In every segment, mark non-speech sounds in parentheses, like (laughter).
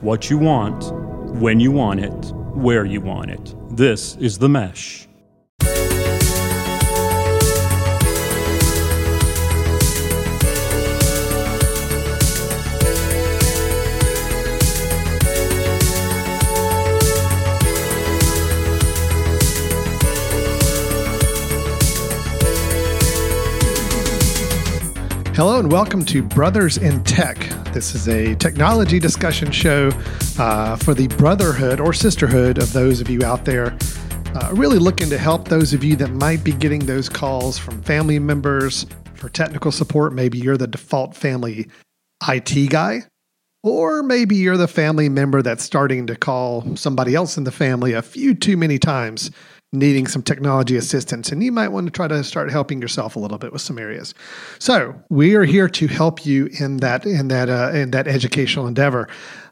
what you want, when you want it, where you want it. This is The Mesh. Hello and welcome to Brothers in Tech. This is a technology discussion show uh, for the brotherhood or sisterhood of those of you out there uh, really looking to help those of you that might be getting those calls from family members for technical support. Maybe you're the default family IT guy, or maybe you're the family member that's starting to call somebody else in the family a few too many times needing some technology assistance and you might want to try to start helping yourself a little bit with some areas. So we are here to help you in that in that uh, in that educational endeavor.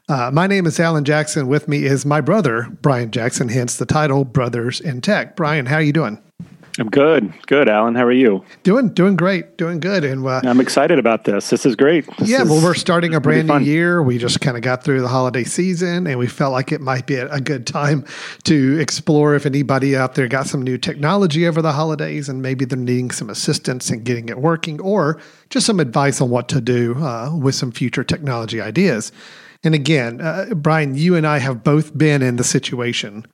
Uh, my name is alan jackson. With me is my brother brian jackson hence the title brothers in tech. Brian how are you doing I'm good. Good, Alan. How are you? Doing doing great. Doing good. And uh, I'm excited about this. This is great. This yeah, is well, we're starting a brand new year. We just kind of got through the holiday season and we felt like it might be a, good time to explore if anybody out there got some new technology over the holidays and maybe they're needing some assistance in getting it working or just some advice on what to do uh, with some future technology ideas. And again, uh, Brian, you and I have both been in the situation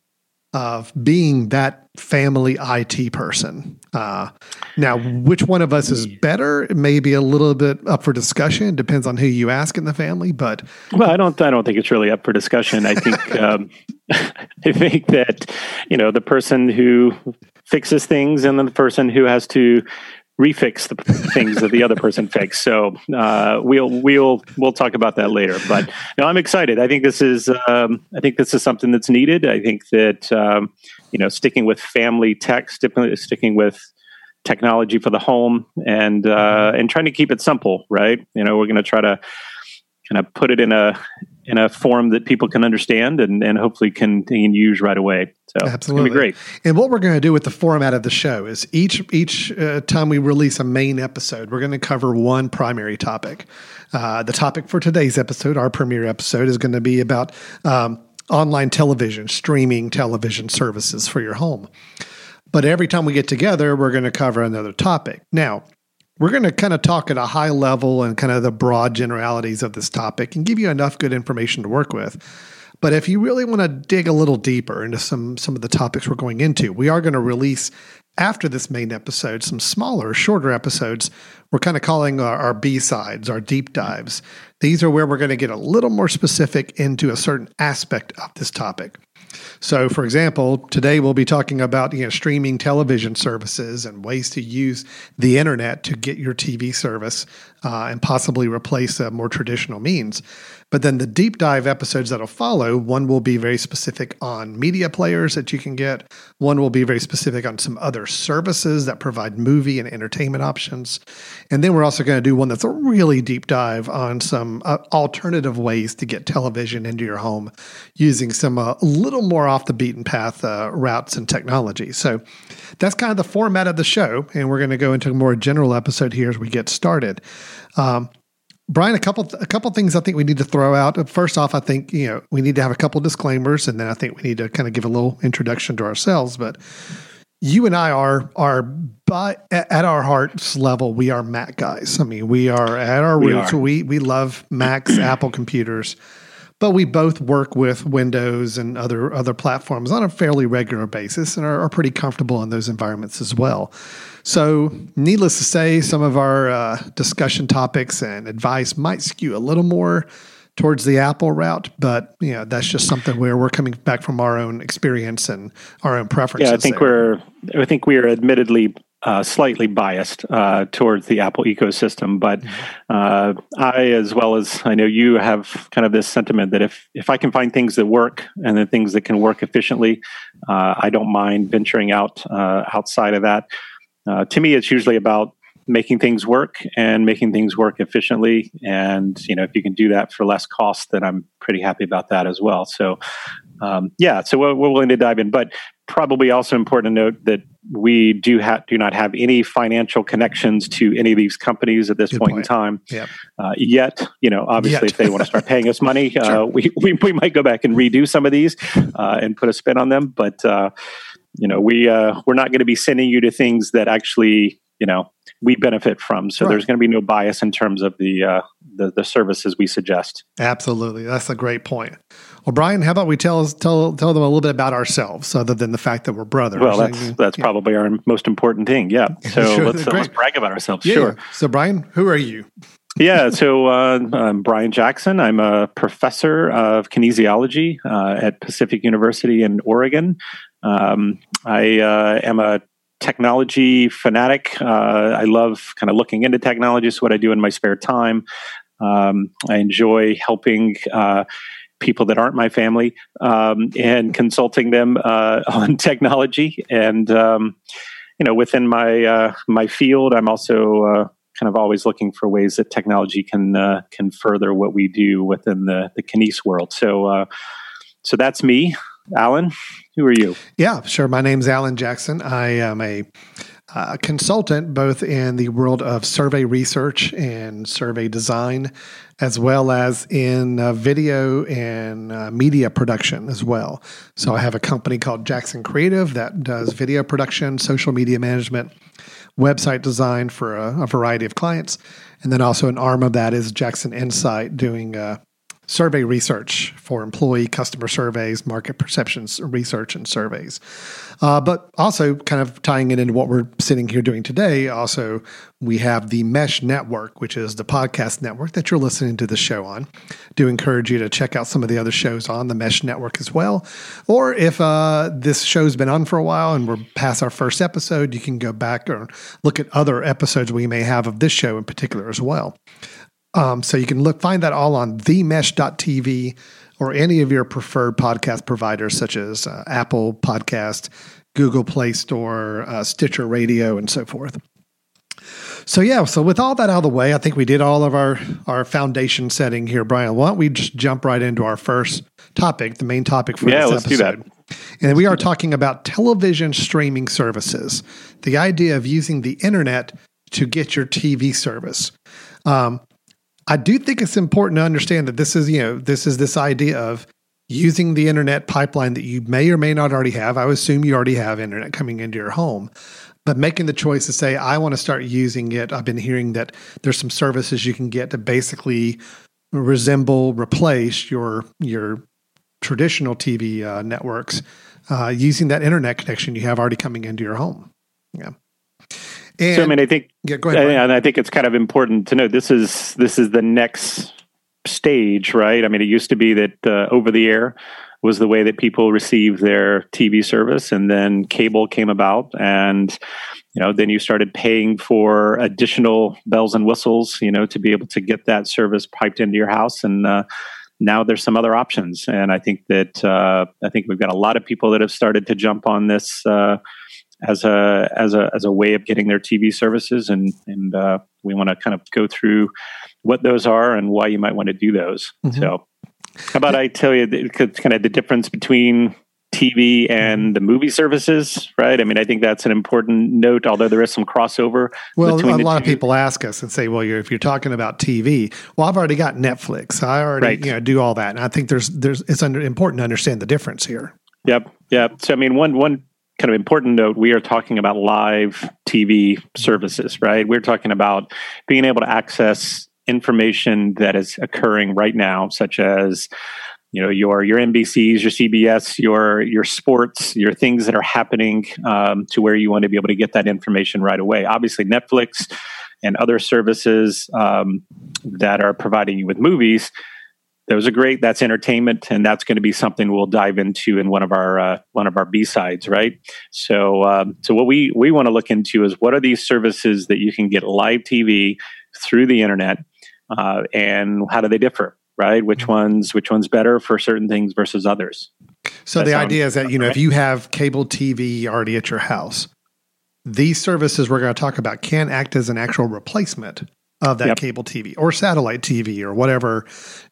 of being that family IT person. Uh, now, which one of us is better? Maybe a little bit up for discussion. It depends on who you ask in the family. But well, I don't. I don't think it's really up for discussion. I think. (laughs) um, (laughs) I think that you know the person who fixes things and then the person who has to refix the things that the other person fixed. So uh, we'll we'll we'll talk about that later. But no, I'm excited. I think this is um, I think this is something that's needed. I think that um, you know sticking with family tech, sticking with technology for the home, and uh, and trying to keep it simple. Right? You know, we're going to try to kind of put it in a in a form that people can understand and, and hopefully can, can use right away. So Absolutely. great. And what we're going to do with the format of the show is each each uh, time we release a main episode, we're going to cover one primary topic. Uh, the topic for today's episode, our premiere episode, is going to be about um, online television, streaming television services for your home. But every time we get together, we're going to cover another topic. Now, we're going to kind of talk at a high level and kind of the broad generalities of this topic and give you enough good information to work with. But if you really want to dig a little deeper into some some of the topics we're going into, we are going to release after this main episode some smaller, shorter episodes. We're kind of calling our, our B sides, our deep dives. These are where we're going to get a little more specific into a certain aspect of this topic. So, for example, today we'll be talking about you know streaming television services and ways to use the internet to get your TV service uh, and possibly replace a more traditional means. But then the deep dive episodes that'll follow, one will be very specific on media players that you can get. One will be very specific on some other services that provide movie and entertainment options. And then we're also going to do one that's a really deep dive on some uh, alternative ways to get television into your home using some uh, a little more off the beaten path uh, routes and technology. So that's kind of the format of the show. And we're going to go into a more general episode here as we get started. Um, Brian, a couple a couple things I think we need to throw out. First off, I think you know we need to have a couple disclaimers, and then I think we need to kind of give a little introduction to ourselves. But you and I are are by at our hearts level, we are Mac guys. I mean, we are at our we roots. Are. We we love Macs, (clears throat) Apple computers, but we both work with Windows and other other platforms on a fairly regular basis, and are, are pretty comfortable in those environments as well. So, needless to say, some of our uh, discussion topics and advice might skew a little more towards the Apple route, but you know that's just something where we're coming back from our own experience and our own preferences. Yeah, I think there. we're I think we are admittedly uh, slightly biased uh, towards the Apple ecosystem, but uh, I, as well as I know you, have kind of this sentiment that if if I can find things that work and the things that can work efficiently, uh, I don't mind venturing out uh, outside of that uh, to me, it's usually about making things work and making things work efficiently. And you know, if you can do that for less cost, then I'm pretty happy about that as well. So, um, yeah, so we're, we're willing to dive in, but probably also important to note that we do have do not have any financial connections to any of these companies at this point, point, in time. Yep. Uh, yet, you know, obviously, yet. if they want to start paying us money, (laughs) sure. uh, we, we, we might go back and redo some of these uh, and put a spin on them. But uh, you know, we uh, we're not going to be sending you to things that actually you know we benefit from. So right. there's going to be no bias in terms of the, uh, the, the services we suggest. Absolutely, that's a great point. Well, Brian, how about we tell tell tell them a little bit about ourselves, other than the fact that we're brothers? Well, that's that's yeah. probably our most important thing. Yeah. (laughs) So sure, let's, uh, let's, brag about ourselves. Yeah. Sure. So, Brian, who are you? yeah, so uh, I'm Brian Jackson. I'm a professor of kinesiology uh, at Pacific University in Oregon. Um, I uh, am a technology fanatic. Uh, I love kind of looking into technology. It's what I do in my spare time. Um, I enjoy helping uh, people that aren't my family um, and consulting them uh, (laughs) on technology. And um, you know, within my uh, my field, I'm also uh, kind of always looking for ways that technology can uh, can further what we do within the the Kines world. So, uh, so that's me. Alan, who are you? Yeah, sure. My name's Alan Jackson. I am a uh, consultant both in the world of survey research and survey design, as well as in uh, video and uh, media production as well. So I have a company called Jackson Creative that does video production, social media management, website design for a, a variety of clients. And then also an arm of that is Jackson Insight doing uh, survey research for employee customer surveys, market perceptions research, and surveys. Uh, but also, kind of tying it into what we're sitting here doing today, also, we have the Mesh Network, which is the podcast network that you're listening to the show on. Do encourage you to check out some of the other shows on the Mesh Network as well. Or if uh, this show's been on for a while and we're past our first episode, you can go back or look at other episodes we may have of this show in particular as well. Um, so you can look find that all on themesh.tv or any of your preferred podcast providers such as uh, Apple Podcast, Google Play Store, uh, Stitcher Radio, and so forth. So yeah, so with all that out of the way, I think we did all of our our foundation setting here, Brian. Why don't we just jump right into our first topic, the main topic for yeah, this let's episode? Do that. And we are talking about television streaming services, the idea of using the internet to get your TV service. Um, I do think it's important to understand that this is, you know, this is this idea of using the internet pipeline that you may or may not already have. I would assume you already have internet coming into your home, but making the choice to say, I want to start using it. I've been hearing that there's some services you can get to basically resemble, replace your, your traditional TV uh, networks uh, using that internet connection you have already coming into your home. Yeah. And, so I mean, I think yeah, go ahead. And I think it's kind of important to know this is this is the next stage, right? I mean, it used to be that uh, over the air was the way that people received their TV service, and then cable came about, and you know, then you started paying for additional bells and whistles, you know, to be able to get that service piped into your house, and uh, now there's some other options, and I think that uh, I think we've got a lot of people that have started to jump on this uh, as a as a as a way of getting their TV services, and and uh, we want to kind of go through what those are and why you might want to do those. Mm-hmm. So, how about I tell you the, kind of the difference between TV and the movie services, right? I mean, I think that's an important note, although there is some crossover. Well, a lot two. of people ask us and say, well, you're, if you're talking about TV, well, I've already got Netflix. I already, right. you know, do all that. And I think there's, there's, it's under, important to understand the difference here. Yep. Yep. So, I mean, one, one kind of important note we are talking about live TV services, right? We're talking about being able to access information that is occurring right now, such as you know your your NBCs, your CBS, your your sports, your things that are happening um, to where you want to be able to get that information right away. Obviously, Netflix and other services um, that are providing you with movies those are great. That's entertainment, and that's going to be something we'll dive into in one of our uh, one of our B sides, right? So, um, so what we we want to look into is what are these services that you can get live TV through the internet, uh, and how do they differ, right? Which mm-hmm. ones which ones better for certain things versus others? So that the idea is that you know if you have cable TV already at your house, these services we're going to talk about can act as an actual replacement of that yep. cable TV or satellite TV or whatever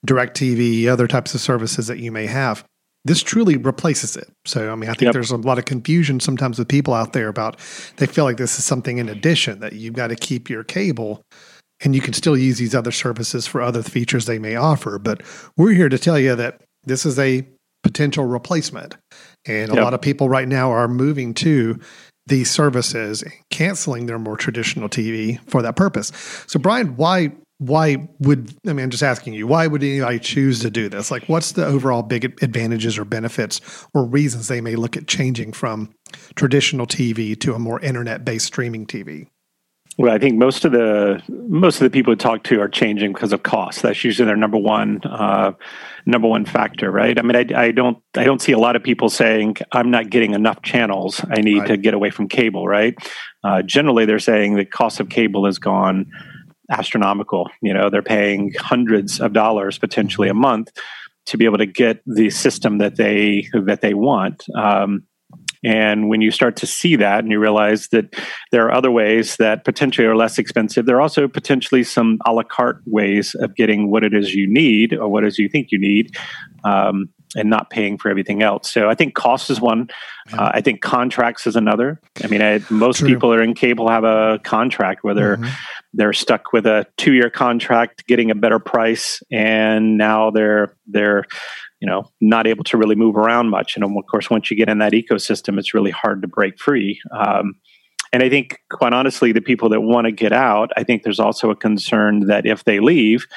direct TV, other types of services that you may have. this truly replaces it. So, I mean, I think Yep. there's a lot of confusion sometimes with people out there about they feel like this is something in addition that you've got to keep your cable and you can still use these other services for other features they may offer. But we're here to tell you that this is a potential replacement. And a Yep. lot of people right now are moving to these services canceling their more traditional TV for that purpose. So, Brian, why why would I mean? I'm just asking you, why would anybody choose to do this? Like, what's the overall big advantages or benefits or reasons they may look at changing from traditional TV to a more internet based streaming TV? Well, I think most of the most of the people we talk to are changing because of cost. That's usually their number one uh, number one factor, right? I mean, I, I don't I don't see a lot of people saying I'm not getting enough channels. I need Right. to get away from cable, right? Uh, generally, they're saying the cost of cable has gone astronomical. You know, they're paying hundreds of dollars potentially a month to be able to get the system that they that they want. Um, and when you start to see that and you realize that there are other ways that potentially are less expensive, there are also potentially some a la carte ways of getting what it is you need or what it is you think you need. Um, and not paying for everything else. So I think cost is one. Uh, I think contracts is another. I mean, I, most True. people are in cable have a contract where they're Mhm. they're stuck with a two year contract, getting a better price, and now they're they're you know not able to really move around much. And of course, once you get in that ecosystem, it's really hard to break free. Um, and I think, quite honestly, the people that want to get out, I think there's also a concern that if they leave,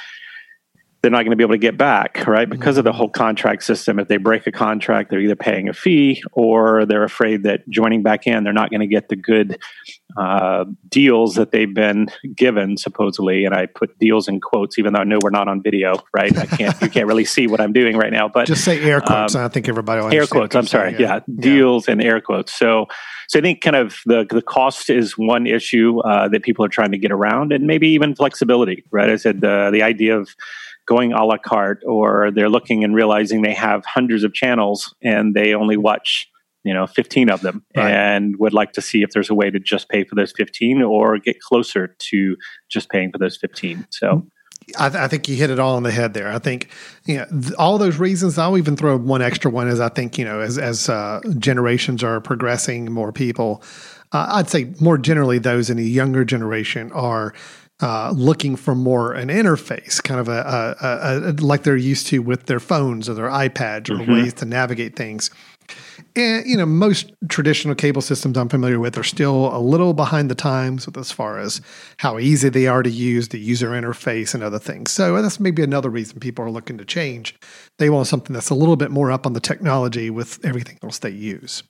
they're not going to be able to get back, right? Because of the whole contract system. If they break a contract, they're either paying a fee or they're afraid that joining back in, they're not going to get the good uh, deals that they've been given, supposedly. And I put deals in quotes, even though I know we're not on video, right? I can't, you can't really see what I'm doing right now. But Just say air quotes. Um, I think everybody will air quotes. I'm sorry. saying. Yeah, deals and air quotes. So, so I think kind of the the cost is one issue uh, that people are trying to get around, and maybe even flexibility. Right? I said the the idea of going a la carte, or they're looking and realizing they have hundreds of channels and they only watch you know 15 of them Right. and would like to see if there's a way to just pay for those 15 or get closer to just paying for those 15 so I, th- I think you hit it all on the head there. I think, you know, th- all those reasons. I'll even throw one extra one. as I think you know, as as uh, generations are progressing, more people. Uh, I'd say more generally, those in the younger generation are uh, looking for more an interface, kind of a, a, a, a like they're used to with their phones or their iPads or ways to navigate things. And you know, most traditional cable systems I'm familiar with are still a little behind the times with as far as how easy they are to use, the user interface, and other things. So that's maybe another reason people are looking to change. They want something that's a little bit more up on the technology with everything else they use.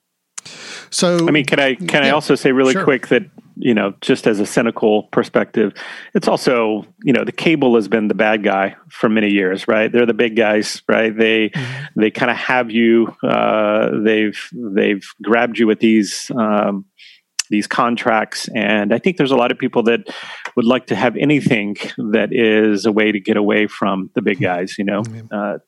So I mean, can I can I also say really sure. quick that you know, just as a cynical perspective, it's also you know the cable has been the bad guy for many years, right? They're the big guys, right? They Mm-hmm. they kind of have you. Uh, they've they've grabbed you with these. Um, these contracts, and I think there's a lot of people that would like to have anything that is a way to get away from the big guys. You know, uh,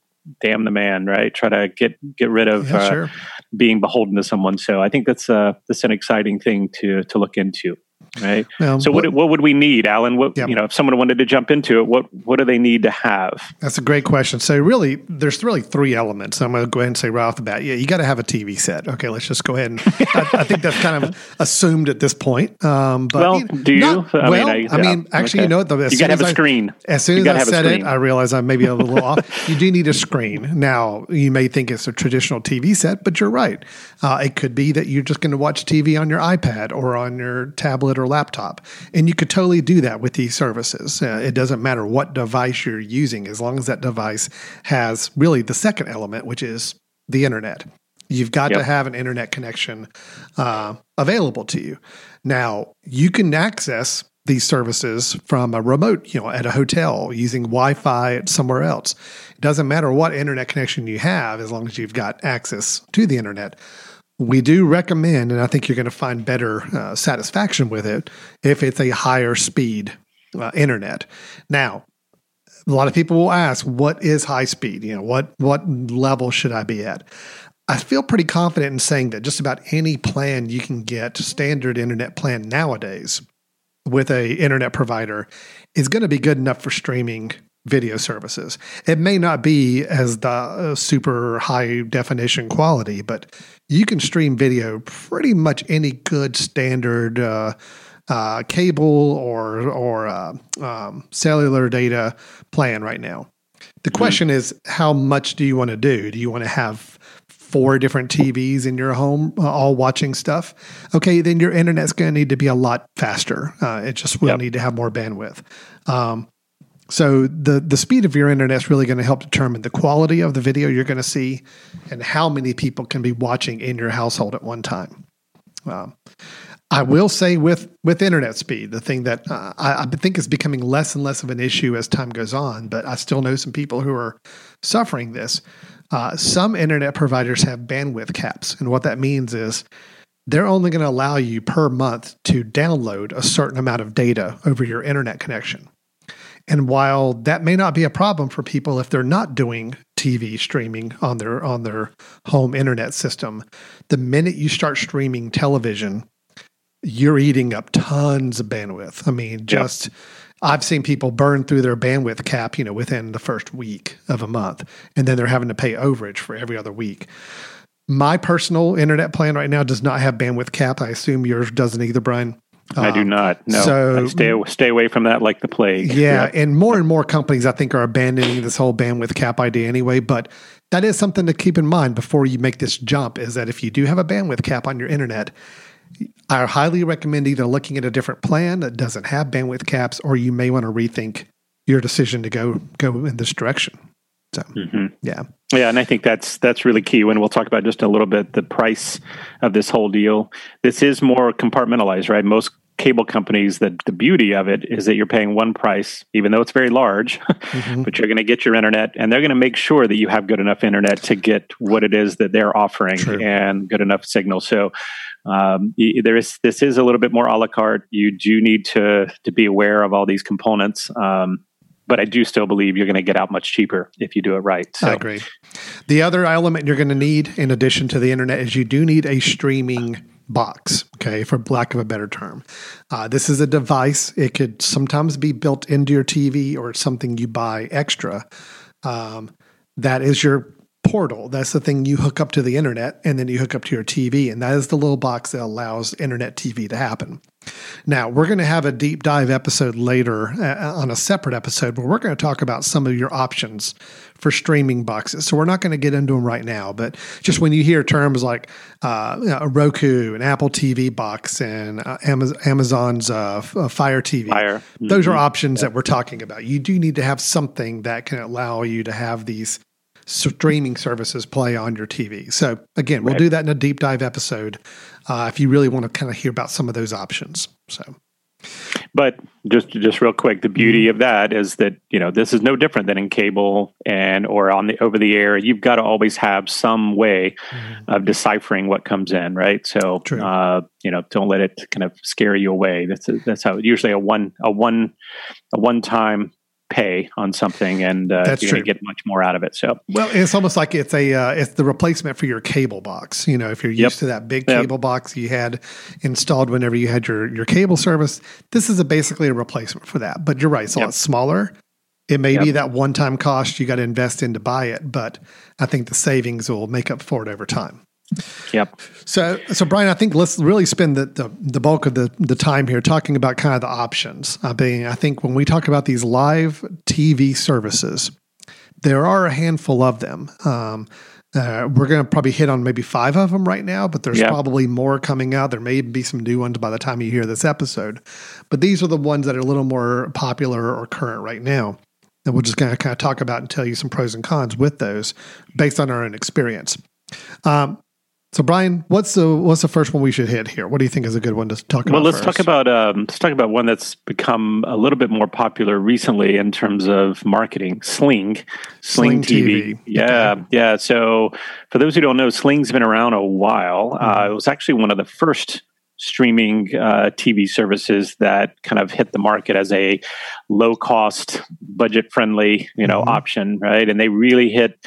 damn the man, right? Try to get get rid of yeah, uh, sure. Being beholden to someone. So I think that's uh that's an exciting thing to to look into. Right. Well, So what what would we need, Alan? What Yeah. you know, if someone wanted to jump into it, what what do they need to have? That's a great question. So really, there's really three elements. I'm going to go ahead and say right off the bat. Yeah, you got to have a TV set. Okay, let's just go ahead and. I, I think that's kind of (laughs) assumed at this point. Um, but Well, do you? not- I mean, well, I- I, mean, actually, okay. you know what? as You soon gotta have a screen. As soon as I said it. I realized I may be a little (laughs) off. You do need a screen. Now, you may think it's a traditional TV set, but you're right. Uh, it could be that you're just going to watch TV on your iPad or on your tablet or laptop, and you could totally do that with these services. Uh, it doesn't matter what device you're using, as long as that device has really the second element, which is the internet. You've got to have an internet connection uh, available to you. Now, you can access these services from a remote, you know, at a hotel using Wi-Fi at somewhere else. It doesn't matter what internet connection you have, as long as you've got access to the internet. We do recommend, and I think you're going to find better uh, satisfaction with it if it's a higher speed uh, internet. Now, a lot of people will ask, "What is high speed? You know, what what level should I be at?" I feel pretty confident in saying that just about any plan you can get, standard internet plan nowadays, with a internet provider, is going to be good enough for streaming video services. It may not be as the uh, super high definition quality, but you can stream video pretty much any good standard uh, uh, cable or or uh, um, cellular data plan right now. The mm-hmm. question mm-hmm. is, how much do you want to do? Do you want to have four different TVs in your home, uh, all watching stuff? Okay, then your internet's going to need to be a lot faster. Uh, it just will yep. need to have more bandwidth. Um, so the the speed of your internet is really going to help determine the quality of the video you're going to see and how many people can be watching in your household at one time. Um, I will say with with internet speed, the thing that uh, I, I, think is becoming less and less of an issue as time goes on, but I still know some people who are suffering this. Uh, some internet providers have bandwidth caps, and what that means is they're only going to allow you per month to download a certain amount of data over your internet connection. And while that may not be a problem for people if they're not doing TV streaming on their on their home internet system, the minute you start streaming television, you're eating up tons of bandwidth. I mean, just yep. I've seen people burn through their bandwidth cap, you know, within the first week of a month, and then they're having to pay overage for every other week. My personal internet plan right now does not have bandwidth cap. I assume yours doesn't either, Brian. I do um, not. No, so, I stay stay away from that like the plague. Yeah, yeah, and more and more companies, I think, are abandoning this whole bandwidth cap idea anyway. But that is something to keep in mind before you make this jump. Is that if you do have a bandwidth cap on your internet, I highly recommend either looking at a different plan that doesn't have bandwidth caps, or you may want to rethink your decision to go go in this direction. So, mm-hmm. yeah, yeah, and I think that's that's really key. When we'll talk about just a little bit the price of this whole deal. This is more compartmentalized, right? Most cable companies, the the beauty of it is that you're paying one price, even though it's very large, (laughs) mm-hmm. but you're going to get your internet, and they're going to make sure that you have good enough internet to get what it is that they're offering True. and good enough signal. So. Um, there is this is a little bit more a la carte. You do need to to be aware of all these components. Um, but I do still believe you're going to get out much cheaper if you do it right. So. I agree. The other element you're going to need, in addition to the internet, is you do need a streaming box, okay, for lack of a better term. Uh, this is a device. It could sometimes be built into your TV or something you buy extra. Um, that is your portal. That's the thing you hook up to the internet and then you hook up to your TV. And that is the little box that allows internet TV to happen. Now, we're going to have a deep dive episode later uh, on a separate episode where we're going to talk about some of your options for streaming boxes. So we're not going to get into them right now, but just when you hear terms like uh, you know, Roku and Apple TV box and uh, Amazon's uh, uh, Fire TV, Fire. Mm-hmm. those are options that we're talking about. You do need to have something that can allow you to have these streaming services play on your TV. So again, we'll right. do that in a deep dive episode uh, if you really want to kind of hear about some of those options. So. But just just real quick, the beauty mm-hmm. of that is that you know this is no different than in cable and or on the over the air. You've got to always have some way mm-hmm. of deciphering what comes in, right? So uh, you know, don't let it kind of scare you away. That's a, that's how usually a one a one a one time pay on something and uh, That's you're going to get much more out of it. So, well, it's almost like it's a uh, it's the replacement for your cable box. You know, if you're used yep. to that big cable yep. box you had installed whenever you had your your cable service, this is a basically a replacement for that. But you're right, it's a yep. lot smaller. It may be that one time cost you got to invest in to buy it, but I think the savings will make up for it over time. Yep. So, so Brian, I think let's really spend the, the, the, bulk of the, the time here talking about kind of the options. I mean, I think when we talk about these live TV services, there are a handful of them. Um, uh, we're going to probably hit on maybe five of them right now, but there's yep. probably more coming out. There may be some new ones by the time you hear this episode. But these are the ones that are a little more popular or current right now. And we're just going to kind of talk about and tell you some pros and cons with those based on our own experience. Um, so, Brian, what's the what's the first one we should hit here? What do you think is a good one to talk about? Well, let's first? talk about um, let's talk about one that's become a little bit more popular recently in terms of marketing. Sling, Sling, Sling TV. TV. Yeah, okay. yeah. So, for those who don't know, Sling's been around a while. Uh, mm-hmm. Uh, it was actually one of the first streaming uh, TV services that kind of hit the market as a low cost, budget friendly, you know, mm-hmm. option, right? And they really hit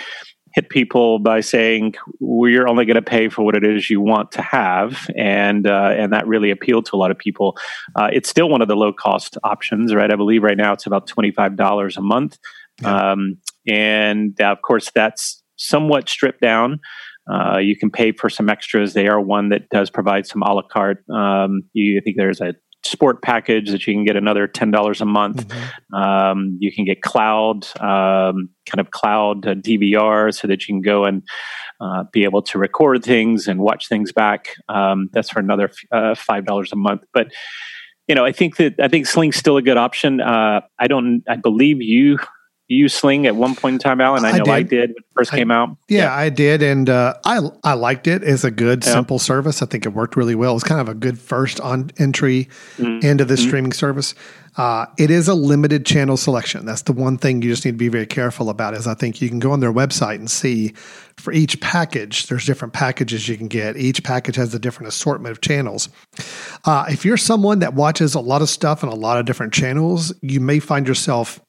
hit people by saying we're only going to pay for what it is you want to have, and uh, and that really appealed to a lot of people. Uh, it's still one of the low cost options, right? I believe right now it's about twenty five dollars a month. Yeah. Um, and uh, of course, that's somewhat stripped down. Uh, you can pay for some extras. They are one that does provide some a la carte. Um, you I think there's a sport package that you can get another ten dollars a month. Mm-hmm. Um, you can get cloud, um, kind of cloud uh, DVR, so that you can go and uh, be able to record things and watch things back. Um, that's for another uh, five dollars a month. But you know, I think that I think Sling's still a good option. Uh, I don't. I believe you you Sling at one point in time, Alan? I know I did, I did when it first I, came out. Yeah, yeah, I did, and uh, I I liked it It's a good yeah. simple service. I think it worked really well. It's kind of a good first on entry mm-hmm. into the mm-hmm. streaming service. Uh, it is a limited channel selection. That's the one thing you just need to be very careful about. Is I think you can go on their website and see for each package, there's different packages you can get. Each package has a different assortment of channels. Uh, if you're someone that watches a lot of stuff on a lot of different channels, you may find yourself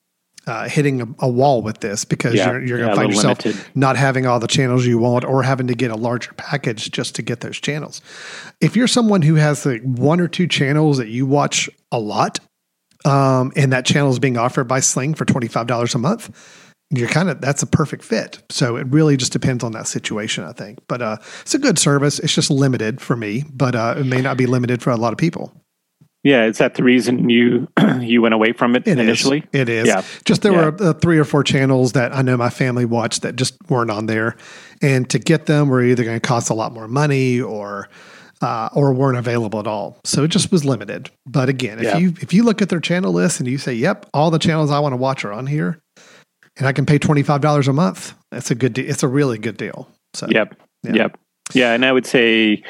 uh, hitting a, a, wall with this because yeah, you're, you're going to find yourself limited. not having all the channels you want or having to get a larger package just to get those channels. If you're someone who has like one or two channels that you watch a lot, um, and that channel is being offered by Sling for $25 a month, you're kind of that's a perfect fit. So it really just depends on that situation, I think. But uh, it's a good service. It's just limited for me, but uh, it may not be limited for a lot of people. Yeah, is that the reason you (clears throat) you went away from it, it initially? Is. It is. Yeah. Just there yeah. were uh, three or four channels that I know my family watched that just weren't on there, and to get them were either going to cost a lot more money or uh, or weren't available at all. So it just was limited. But again, if yeah. you if you look at their channel list and you say, "Yep, all the channels I want to watch are on here," and I can pay twenty five dollars a month, that's a good. De- it's a really good deal. So yep, yeah. yep, yeah, and I would say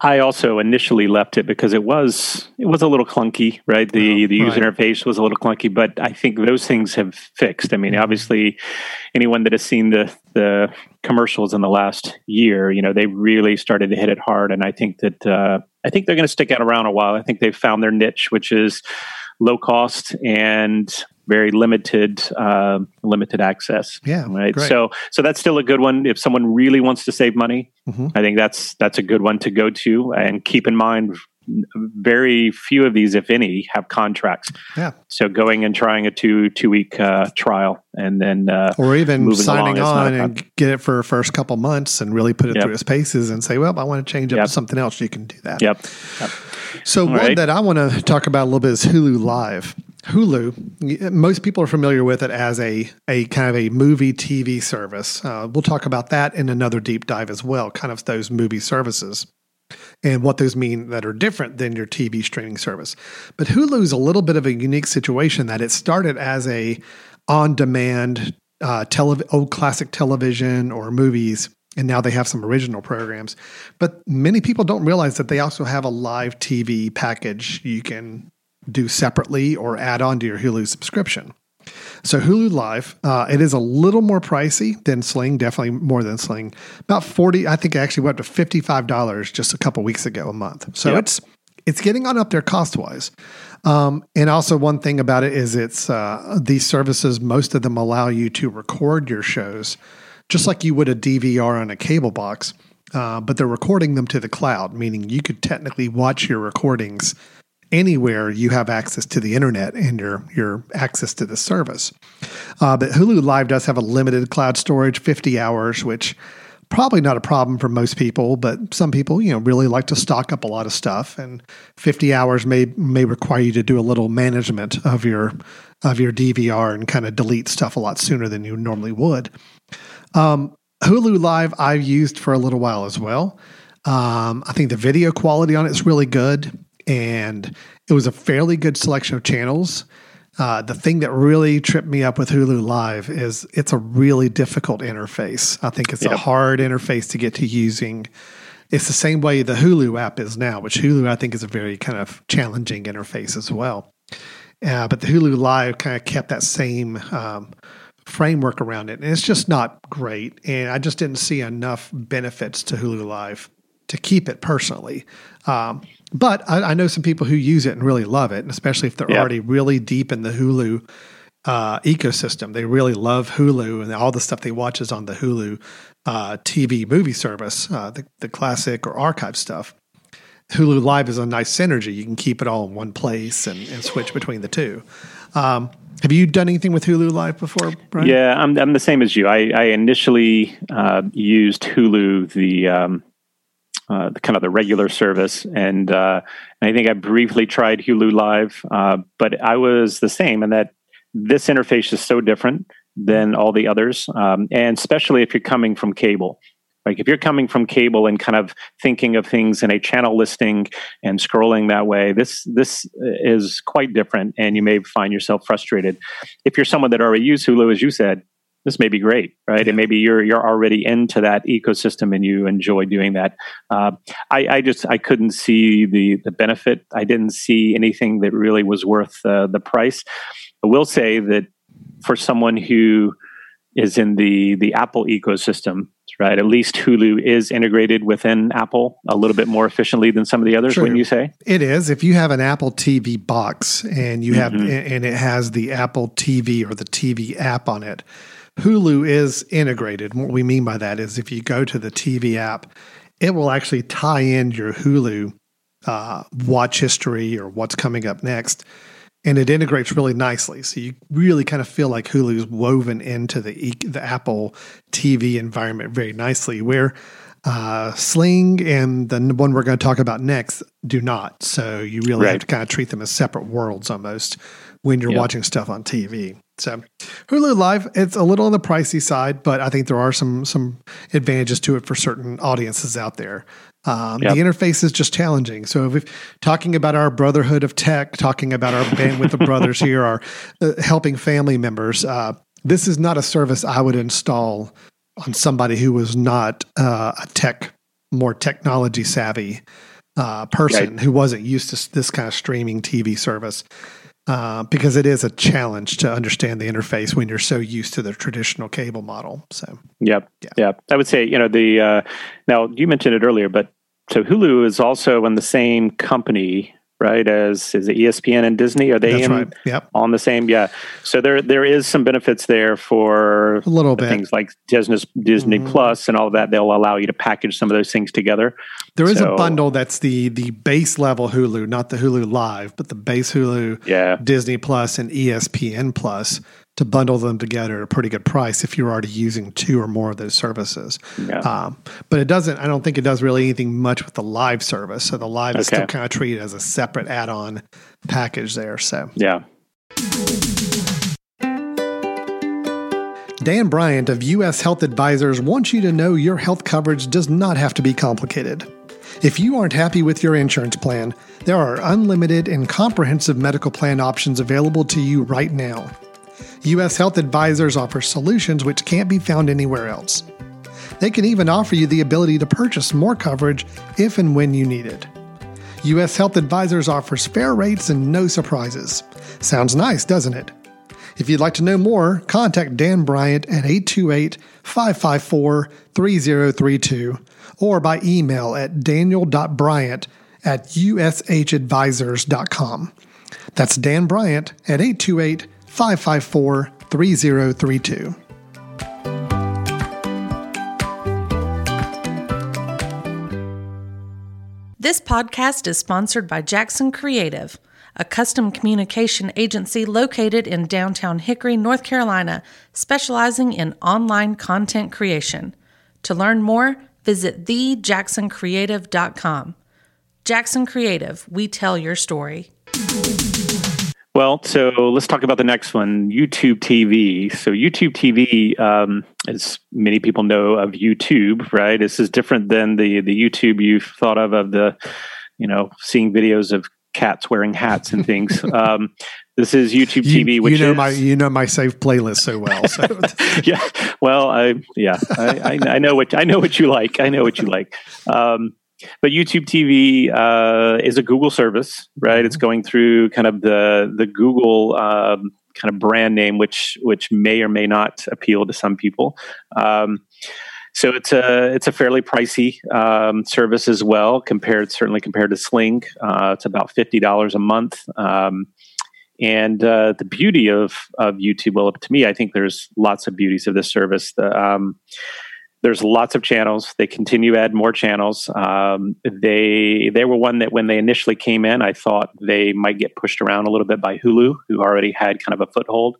I also initially left it because it was it was a little clunky, right? The oh, the user right. interface was a little clunky, but I think those things have fixed. I mean, mm-hmm. obviously, anyone that has seen the the commercials in the last year, you know, they really started to hit it hard, and I think that uh, I think they're going to stick out around a while. I think they've found their niche, which is low cost and very limited uh, limited access. Yeah, right. Great. So so that's still a good one if someone really wants to save money. Mm-hmm. I think that's that's a good one to go to and keep in mind. Very few of these, if any, have contracts. Yeah. So going and trying a two two week uh, trial and then uh, or even signing on and get it for first couple months and really put it yep. through its paces and say, well, I want to change up yep. to something else. You can do that. Yep. yep. So All one right. that I want to talk about a little bit is Hulu Live. Hulu, most people are familiar with it as a, a kind of a movie TV service. Uh, we'll talk about that in another deep dive as well, kind of those movie services and what those mean that are different than your TV streaming service. But Hulu is a little bit of a unique situation that it started as a on demand uh, tele- old classic television or movies and now they have some original programs. But many people don't realize that they also have a live TV package you can do separately or add on to your Hulu subscription. So Hulu Live, uh, it is a little more pricey than Sling, definitely more than Sling. About forty, I think, actually went up to fifty five dollars just a couple weeks ago a month. So yep. it's it's getting on up there cost wise. Um, and also one thing about it is it's uh, these services, most of them allow you to record your shows just like you would a DVR on a cable box, uh, but they're recording them to the cloud, meaning you could technically watch your recordings anywhere you have access to the internet and your your access to the service. Uh, but Hulu Live does have a limited cloud storage, 50 hours, which probably not a problem for most people, but some people, you know, really like to stock up a lot of stuff, and 50 hours may may require you to do a little management of your of your DVR and kind of delete stuff a lot sooner than you normally would. Um, Hulu Live I've used for a little while as well. Um, I think the video quality on it is really good, and it was a fairly good selection of channels. Uh, the thing that really tripped me up with Hulu Live is it's a really difficult interface. I think it's yep. a hard interface to get to using. It's the same way the Hulu app is now, which Hulu I think is a very kind of challenging interface as well. Uh, but the Hulu Live kind of kept that same um, framework around it. And it's just not great. And I just didn't see enough benefits to Hulu Live to keep it personally. Um, but I, I, know some people who use it and really love it, and especially if they're already really deep in the Hulu uh, ecosystem. They really love Hulu and all the stuff they watch is on the Hulu uh, TV movie service, uh, the, the classic or archive stuff. Hulu Live is a nice synergy. You can keep it all in one place and, and switch between the two. Um, Have you done anything with Hulu Live before? Brian? Yeah, I'm I'm the same as you. I, I initially uh, used Hulu the. Um, uh, the kind of the regular service, and, uh, and I think I briefly tried Hulu Live, uh, but I was the same in that this interface is so different than all the others, um, and especially if you're coming from cable. Like if you're coming from cable and kind of thinking of things in a channel listing and scrolling that way, this this is quite different, and you may find yourself frustrated. If you're someone that already used Hulu, as you said, this may be great, right? And maybe you're you're already into that ecosystem and you enjoy doing that. Uh, I, I, just I couldn't see the the benefit. I didn't see anything that really was worth uh, the price. I will say that for someone who is in the the Apple ecosystem, right? At least Hulu is integrated within Apple a little bit more efficiently than some of the others. True. Wouldn't you say? It is. If you have an Apple TV box and you have mm-hmm. and it has the Apple TV or the TV app on it, Hulu is integrated. What we mean by that is if you go to the TV app, it will actually tie in your Hulu uh, watch history or what's coming up next and it integrates really nicely. So you really kind of feel like Hulu is woven into the the Apple TV environment very nicely. Where uh, Sling and the one we're going to talk about next do not. So you really right. have to kind of treat them as separate worlds almost when you're yep. watching stuff on TV. So Hulu Live, it's a little on the pricey side, but I think there are some some advantages to it for certain audiences out there. Um, yep. The interface is just challenging. So, if we're talking about our brotherhood of tech, talking about our bandwidth of brothers (laughs) here, our uh, helping family members, uh, this is not a service I would install on somebody who was not uh, a tech, more technology savvy uh, person right. who wasn't used to this kind of streaming TV service. Uh, because it is a challenge to understand the interface when you're so used to the traditional cable model. So, yep, yeah, yeah. I would say you know the uh, now you mentioned it earlier, but so Hulu is also in the same company right? As is it ESPN and Disney? Are they That's in, right. yep. on the same? Yeah. So there there is some benefits there for a little bit things like Disney Disney mm. Plus and all that. They'll allow you to package some of those things together. There is so, a bundle that's the the base level Hulu, not the Hulu Live, but the base Hulu, yeah. Disney Plus and ESPN Plus to bundle them together at a pretty good price if you're already using two or more of those services. Yeah. Um, but it doesn't, I don't think it does really anything much with the live service. So the live okay. is still kind of treated as a separate add on package there. So, yeah. Dan Bryant of US Health Advisors wants you to know your health coverage does not have to be complicated. If you aren't happy with your insurance plan, there are unlimited and comprehensive medical plan options available to you right now. U.S. Health Advisors offers solutions which can't be found anywhere else. They can even offer you the ability to purchase more coverage if and when you need it. U.S. Health Advisors offers fair rates and no surprises. Sounds nice, doesn't it? If you'd like to know more, contact Dan Bryant at 828 554 3032 or by email at daniel.bryant at ushadvisors.com. That's Dan Bryant at 828 554 3032. This podcast is sponsored by Jackson Creative, a custom communication agency located in downtown Hickory, North Carolina, specializing in online content creation. To learn more, visit thejacksoncreative.com. Jackson Creative, we tell your story. Well, so let's talk about the next one YouTube TV. So, YouTube TV, um, as many people know of YouTube, right? This is different than the, the YouTube you've thought of, of the, you know, seeing videos of cats wearing hats and things. (laughs) um, this is YouTube TV, you, which you know is, my you know my saved playlist so well. So. (laughs) yeah, well, I yeah, I, I, I, know what I know what you like. I know what you like. Um, but YouTube TV uh, is a Google service, right? It's mm-hmm. going through kind of the the Google um, kind of brand name, which which may or may not appeal to some people. Um, so it's a it's a fairly pricey um, service as well, compared certainly compared to Sling. Uh, it's about fifty dollars a month. Um, and uh, the beauty of of YouTube, well, to me, I think there's lots of beauties of this service. The, um, there's lots of channels. They continue to add more channels. Um, they they were one that when they initially came in, I thought they might get pushed around a little bit by Hulu, who already had kind of a foothold.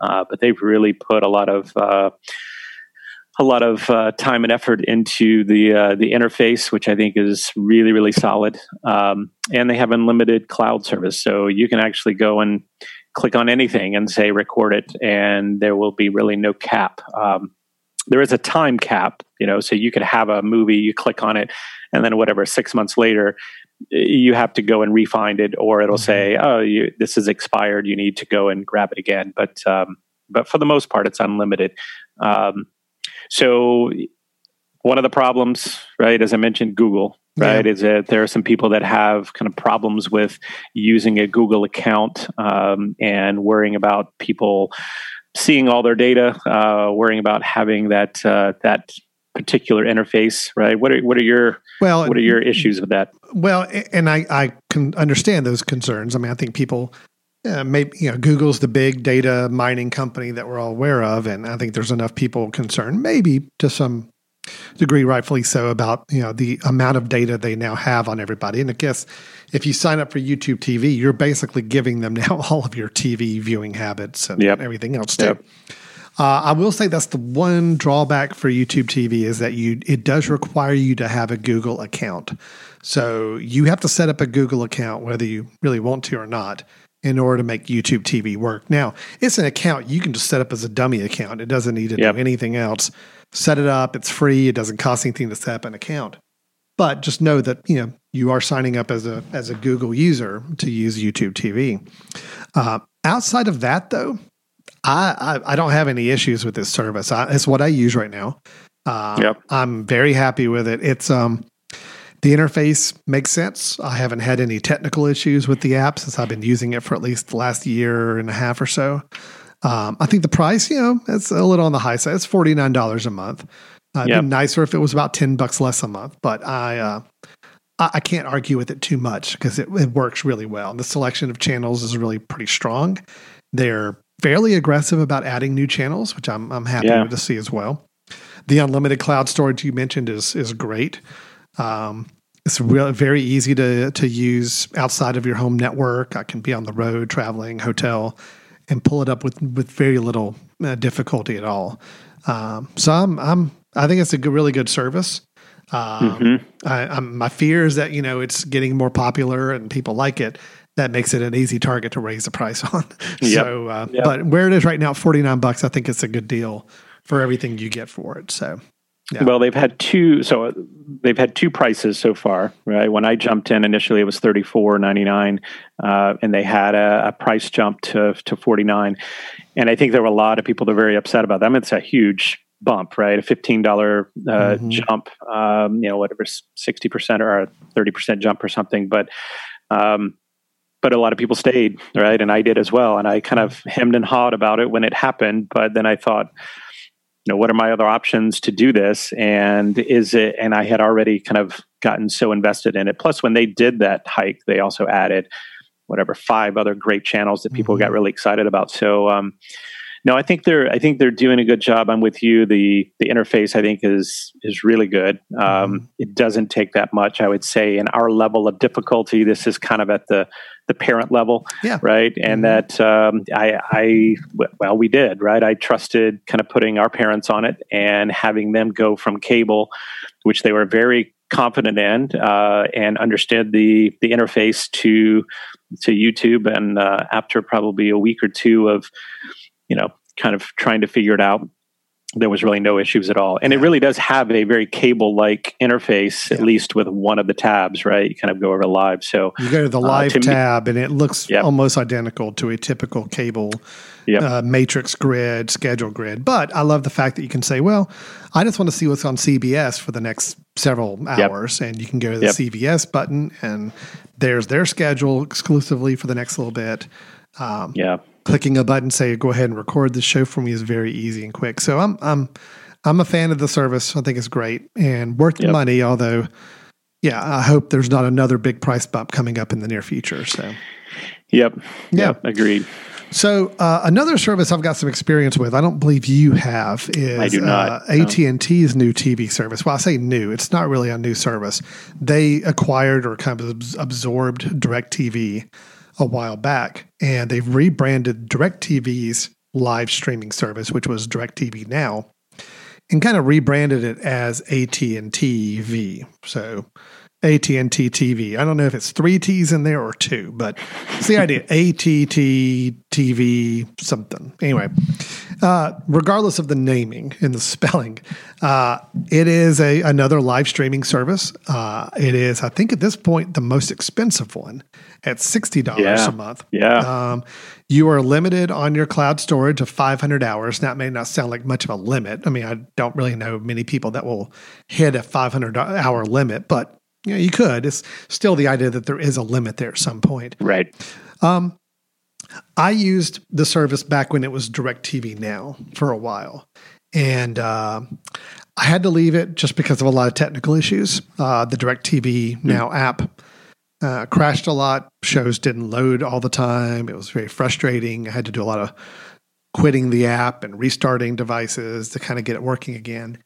Uh, but they've really put a lot of uh, a lot of uh, time and effort into the uh, the interface, which I think is really really solid. Um, and they have unlimited cloud service, so you can actually go and click on anything and say record it, and there will be really no cap. Um, there is a time cap, you know, so you could have a movie, you click on it, and then whatever six months later, you have to go and refind it, or it'll mm-hmm. say, "Oh, you, this is expired. You need to go and grab it again." But um, but for the most part, it's unlimited. Um, so one of the problems, right, as I mentioned, Google, right, yeah. is that there are some people that have kind of problems with using a Google account um, and worrying about people seeing all their data, uh, worrying about having that uh, that particular interface, right? What are what are your well, what are your issues with that? Well, and I I can understand those concerns. I mean, I think people. Uh, maybe you know Google's the big data mining company that we're all aware of, and I think there's enough people concerned, maybe to some degree, rightfully so, about you know the amount of data they now have on everybody. And I guess if you sign up for YouTube TV, you're basically giving them (laughs) now all of your TV viewing habits and yep. everything else too. Yep. Uh, I will say that's the one drawback for YouTube TV is that you it does require you to have a Google account. So you have to set up a Google account whether you really want to or not in order to make YouTube TV work. Now, it's an account you can just set up as a dummy account. It doesn't need to yep. do anything else. Set it up, it's free, it doesn't cost anything to set up an account. But just know that, you know, you are signing up as a as a Google user to use YouTube TV. Uh, outside of that though, I, I, I don't have any issues with this service. I, it's what I use right now. Uh, yep. I'm very happy with it. It's um the interface makes sense. I haven't had any technical issues with the app since I've been using it for at least the last year and a half or so. Um, I think the price, you know, it's a little on the high side. It's forty nine dollars a month. Uh, it'd yep. be nicer if it was about ten bucks less a month, but I uh, I, I, can't argue with it too much because it, it works really well. The selection of channels is really pretty strong. They're fairly aggressive about adding new channels, which I'm I'm happy yeah. to see as well. The unlimited cloud storage you mentioned is is great. Um, it's really very easy to to use outside of your home network. I can be on the road, traveling, hotel, and pull it up with with very little uh, difficulty at all. Um, so I'm I'm I think it's a good, really good service. Um, mm-hmm. I, my fear is that you know it's getting more popular and people like it, that makes it an easy target to raise the price (laughs) on. Yep. So, uh, yep. but where it is right now, forty nine bucks, I think it's a good deal for everything you get for it. So, yeah. well, they've had two. So uh, they've had two prices so far. Right when I jumped in initially, it was thirty four ninety nine, uh, and they had a, a, price jump to to forty nine. And I think there were a lot of people that were very upset about them. It's a huge bump, right? A fifteen dollar uh, mm-hmm. jump, um, you know, whatever sixty percent or thirty percent jump or something, but. Um, but a lot of people stayed, right? And I did as well. And I kind of hemmed and hawed about it when it happened. But then I thought, know, what are my other options to do this? And is it, and I had already kind of gotten so invested in it. Plus, when they did that hike, they also added whatever five other great channels that people mm-hmm. got really excited about. So, um, no, I think they're I think they're doing a good job. I'm with you. The the interface I think is is really good. Um, mm-hmm. It doesn't take that much, I would say. In our level of difficulty, this is kind of at the the parent level, yeah. right? And mm-hmm. that um, I, I, well, we did, right? I trusted kind of putting our parents on it and having them go from cable, which they were very confident in, uh, and understood the the interface to to YouTube. And uh, after probably a week or two of, you know, kind of trying to figure it out, there was really no issues at all. And it really does have a very cable like interface, yeah. at least with one of the tabs, right? You kind of go over live. So you go to the uh, live uh, to tab me, and it looks yep. almost identical to a typical cable yep. uh, matrix grid, schedule grid. But I love the fact that you can say, well, I just want to see what's on CBS for the next several hours. Yep. And you can go to the CBS button, and there's their schedule exclusively for the next little bit. Um, yeah clicking a button say go ahead and record the show for me is very easy and quick. So I'm I'm I'm a fan of the service. I think it's great and worth yep. the money. Although, yeah, I hope there's not another big price bump coming up in the near future. So, yep, yeah, yep, agreed. So uh, another service I've got some experience with, I don't believe you have, is not, uh, AT and T's new TV service. Well, I say new; it's not really a new service. They acquired or kind of absorbed DirecTV a while back, and they've rebranded DirecTV's live streaming service, which was DirecTV Now, and kind of rebranded it as AT and TV. So AT&T TV. I don't know if it's three T's in there or two, but it's the idea. ATT TV something. Anyway, uh, regardless of the naming and the (laughs) spelling, uh, it is a another live streaming service. Uh, it is, I think, at this point, the most expensive one at sixty dollars yeah. a month. Yeah. Um, you are limited on your cloud storage of 500 hours. That may not sound like much of a limit. I mean, I don't really know many people that will hit a 500 hour limit, but you, know, you could. It's still the idea that there is a limit there at some point. Right. Um, I used the service back when it was DirecTV Now for a while, and uh, I had to leave it just because of a lot of technical issues. Uh, the DirecTV mm. Now app uh, crashed a lot. Shows didn't load all the time. It was very frustrating. I had to do a lot of quitting the app and restarting devices to kind of get it working again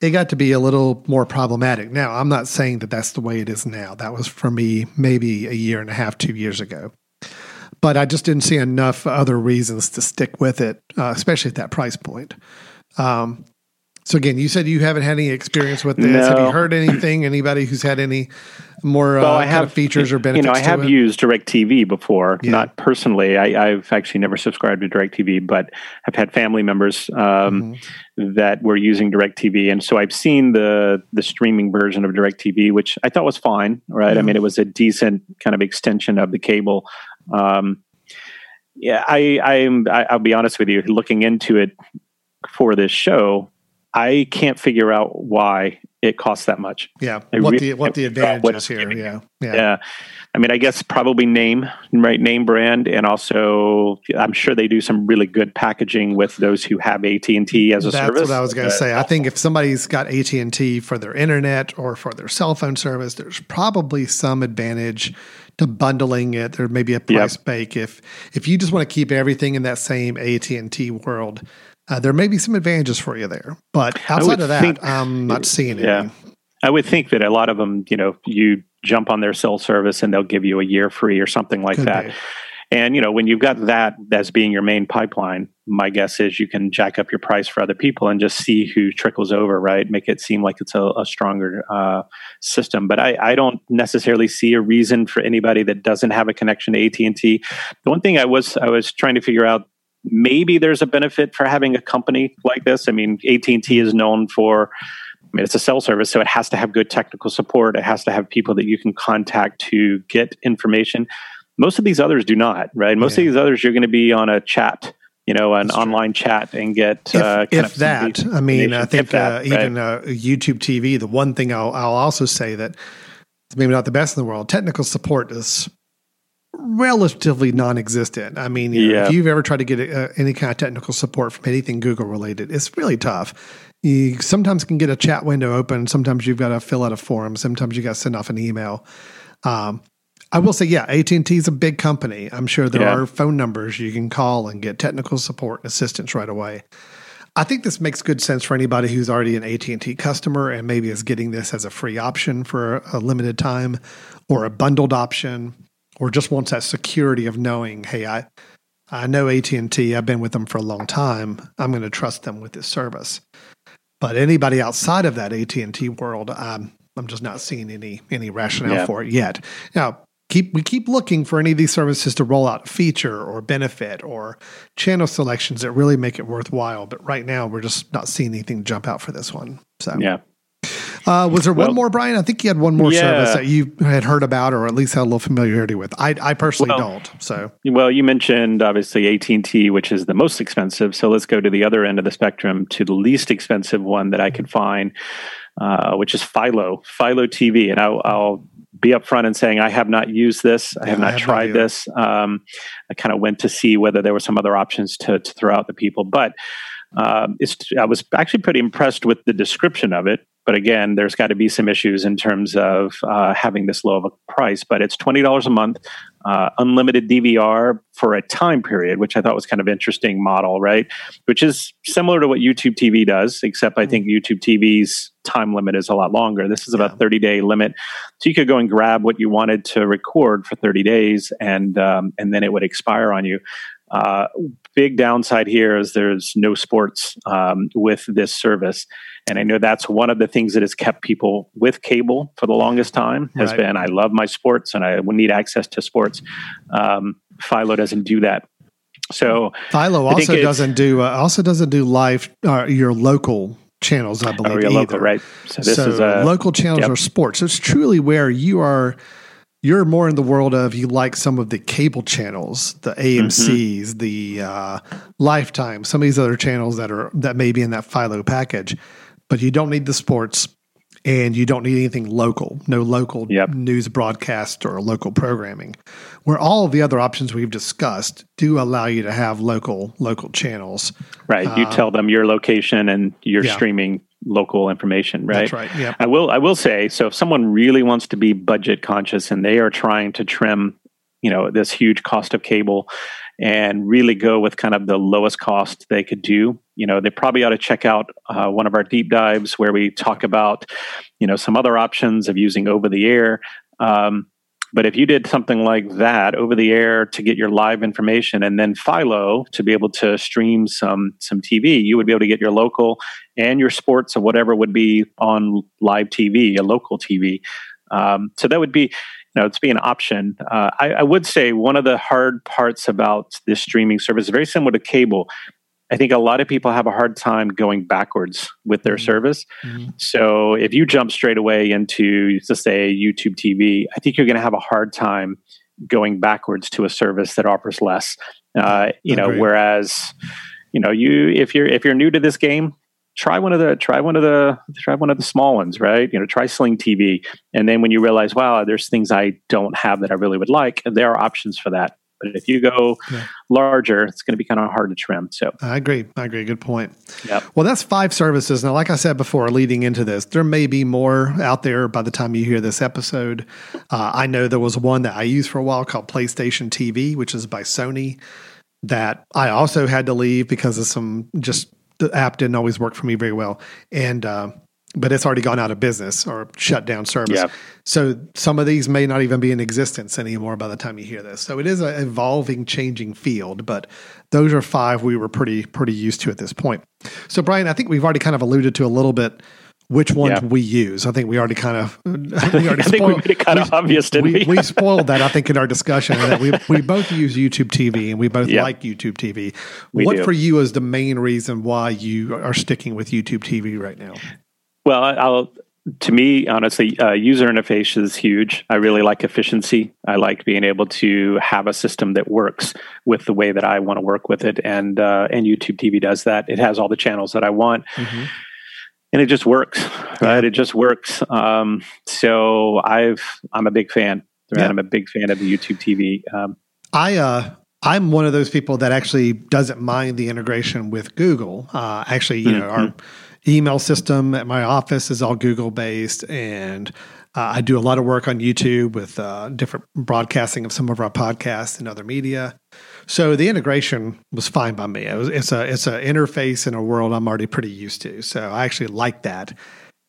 it got to be a little more problematic. Now, I'm not saying that that's the way it is now. That was for me maybe a year and a half, two years ago. But I just didn't see enough other reasons to stick with it, uh, especially at that price point. Um, so again, you said you haven't had any experience with this. No. Have you heard anything? Anybody who's had any more well, uh, I have, features or benefits? You know, I have it? used DirecTV before, yeah. not personally. I, have actually never subscribed to DirecTV, but I've had family members um, mm-hmm. that were using DirecTV, and so I've seen the the streaming version of DirecTV, which I thought was fine. Right? Mm-hmm. I mean, it was a decent kind of extension of the cable. Um, yeah, I, I'm. I, I'll be honest with you. Looking into it for this show, I can't figure out why it costs that much. Yeah, I what really the what the advantage is here? Yeah, yeah, yeah. I mean, I guess probably name right name brand, and also I'm sure they do some really good packaging with those who have AT and T as a That's service. That's what I was going to say. I think if somebody's got AT and T for their internet or for their cell phone service, there's probably some advantage to bundling it. There may be a price yep. bake if if you just want to keep everything in that same AT and T world uh, there may be some advantages for you there, but outside of that, think, I'm not seeing it. Yeah, I would think that a lot of them, you know, you jump on their cell service and they'll give you a year free or something like Could that. Be. And you know, when you've got that as being your main pipeline, my guess is you can jack up your price for other people and just see who trickles over, right? Make it seem like it's a, a stronger uh, system. But I, I, don't necessarily see a reason for anybody that doesn't have a connection to AT and T. The one thing I was I was trying to figure out maybe there's a benefit for having a company like this. I mean, AT&T is known for I mean, it's a cell service, so it has to have good technical support. It has to have people that you can contact to get information. Most of these others do not, right? Most yeah. of these others, you're going to be on a chat, you know, an online chat and get if, uh, if that. I mean, I think that, uh, right? even uh, YouTube TV. The one thing I'll, I'll also say that it's maybe not the best in the world. Technical support is relatively non-existent. I mean, you know, if you've ever tried to get uh, any kind of technical support from anything Google related, it's really tough. You sometimes can get a chat window open. Sometimes you've got to fill out a form. Sometimes you got to send off an email. Um, I will say, yeah, AT and T is a big company. I'm sure there yeah. are phone numbers you can call and get technical support and assistance right away. I think this makes good sense for anybody who's already an AT and T customer and maybe is getting this as a free option for a limited time or a bundled option or just wants that security of knowing, hey, I I know AT&T, I've been with them for a long time. I'm going to trust them with this service. But anybody outside of that AT&T world, I'm I'm just not seeing any any rationale yeah. for it yet. Now, keep we keep looking for any of these services to roll out a feature or benefit or channel selections that really make it worthwhile. But right now, we're just not seeing anything jump out for this one. So yeah, uh, was there well, one more, Brian? I think you had one more yeah. service that you had heard about, or at least had a little familiarity with. I, I personally well, don't. So, well, you mentioned obviously AT and T, which is the most expensive. So let's go to the other end of the spectrum to the least expensive one that I could find, uh, which is Philo, Philo TV, and I'll, I'll be upfront and saying I have not used this. I have not I have tried this. Um, I kind of went to see whether there were some other options to, to throw out the people, but Um, it's, I was actually pretty impressed with the description of it. But again, there's got to be some issues in terms of uh, having this low of a price. But it's twenty dollars a month, uh, unlimited DVR for a time period, which I thought was kind of interesting model, right? Which is similar to what YouTube TV does, except I think YouTube TV's time limit is a lot longer. This is about thirty day limit, so you could go and grab what you wanted to record for thirty days, and um, and then it would expire on you. Uh, big downside here is there's no sports um, with this service. And I know that's one of the things that has kept people with cable for the longest time has Right. been I love my sports and I need access to sports. Um, Philo doesn't do that. So Philo also it's- doesn't do uh, also doesn't do live uh, your local channels. I believe oh, either. local, right? So this so is a local channels yep. are sports. So it's truly where you are. You're more in the world of you like some of the cable channels, the AMC's, Mm-hmm. the uh, Lifetime, some of these other channels that are that may be in that Philo package, but you don't need the sports, and you don't need anything local. No local Yep. news broadcast or local programming. Where all of the other options we've discussed do allow you to have local local channels. right. You tell them your location and you're uh, yeah. streaming local information, right? That's right. Yep. I will I will say so if someone really wants to be budget conscious and they are trying to trim, you know, this huge cost of cable and really go with kind of the lowest cost they could do, you know, they probably ought to check out uh, one of our deep dives where we talk about, you know, some other options of using over the air. Um, but if you did something like that over the air to get your live information and then Philo to be able to stream some some TV, you would be able to get your local and your sports or whatever would be on live TV, a local TV. Um, so that would be, you know, it's be an option. Uh, I, I would say one of the hard parts about this streaming service is very similar to cable. I think a lot of people have a hard time going backwards with their Mhm. service. Mhm. So if you jump straight away into, let's say, YouTube TV, I think you're going to have a hard time going backwards to a service that offers less. Uh, you know, Agreed. whereas, you know, you if you're if you're new to this game, try one of the try one of the try one of the small ones, right? You know, try Sling TV, and then when you realize, wow, there's things I don't have that I really would like, there are options for that. But if you go Yeah. larger, it's going to be kind of hard to trim. So, I agree. I agree. Good point. Yep. Well, that's five services. Now, like I said before, leading into this, there may be more out there by the time you hear this episode. Uh, I know there was one that I used for a while called PlayStation TV, which is by Sony, that I also had to leave because of some just the app didn't always work for me very well. And, uh, but it's already gone out of business or shut down service. Yeah. So some of these may not even be in existence anymore by the time you hear this. So it is an evolving, changing field, but those are five we were pretty pretty used to at this point. So Brian, I think we've already kind of alluded to a little bit which ones Yeah. we use. I think we already kind of (laughs) we I already think we made it kind of obvious, didn't we, we? we spoiled that, I think, in our discussion that we, we both use YouTube TV and we both Yeah. like YouTube TV. We what do. for you is the main reason why you are sticking with YouTube TV right now? Well, I'll to me, honestly, uh, user interface is huge. I really like efficiency. I like being able to have a system that works with the way that I want to work with it, and uh, and YouTube TV does that. It has all the channels that I want, and it just works. Right? It just works. Um, so I've I'm a big fan. Right? Yeah. I'm a big fan of the YouTube TV. Um, I uh I'm one of those people that actually doesn't mind the integration with Google. Uh, actually, you know, our email system at my office is all Google based, and uh, I do a lot of work on YouTube with uh, different broadcasting of some of our podcasts and other media. So the integration was fine by me. It was, it's a it's an interface in a world I'm already pretty used to. So I actually like that.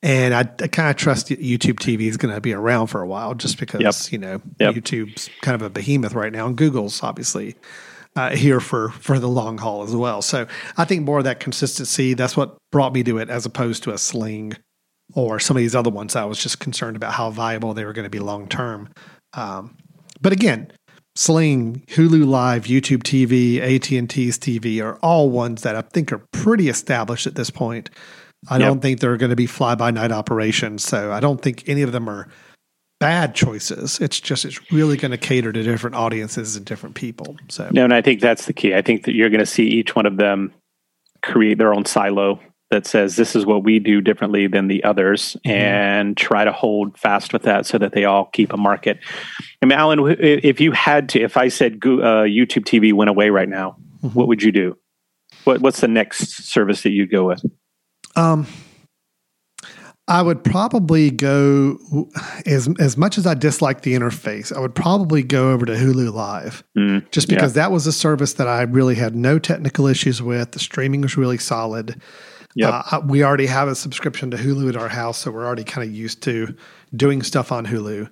And I, I kind of trust YouTube TV is going to be around for a while, just because Yep. you know Yep. YouTube's kind of a behemoth right now, and Google's obviously uh, here for for the long haul as well. So I think more of that consistency. That's what brought me to it, as opposed to a Sling or some of these other ones. I was just concerned about how viable they were going to be long term. Um, but again, Sling, Hulu Live, YouTube TV, AT and T's TV are all ones that I think are pretty established at this point. I Yep. don't think they're going to be fly by night operations. So I don't think any of them are bad choices. It's just it's really going to cater to different audiences and different people. So No, and I think that's the key. I think that you're going to see each one of them create their own silo that says this is what we do differently than the others and try to hold fast with that so that they all keep a market. I mean, Alan, if you had to, if I said uh, YouTube TV went away right now, what would you do? what, what's the next service that you'd go with? Um, I would probably go as as much as I dislike the interface. I would probably go over to Hulu Live, Mm, just because that was a service that I really had no technical issues with. The streaming was really solid. Yep. Uh, we already have a subscription to Hulu at our house, so we're already kind of used to doing stuff on Hulu.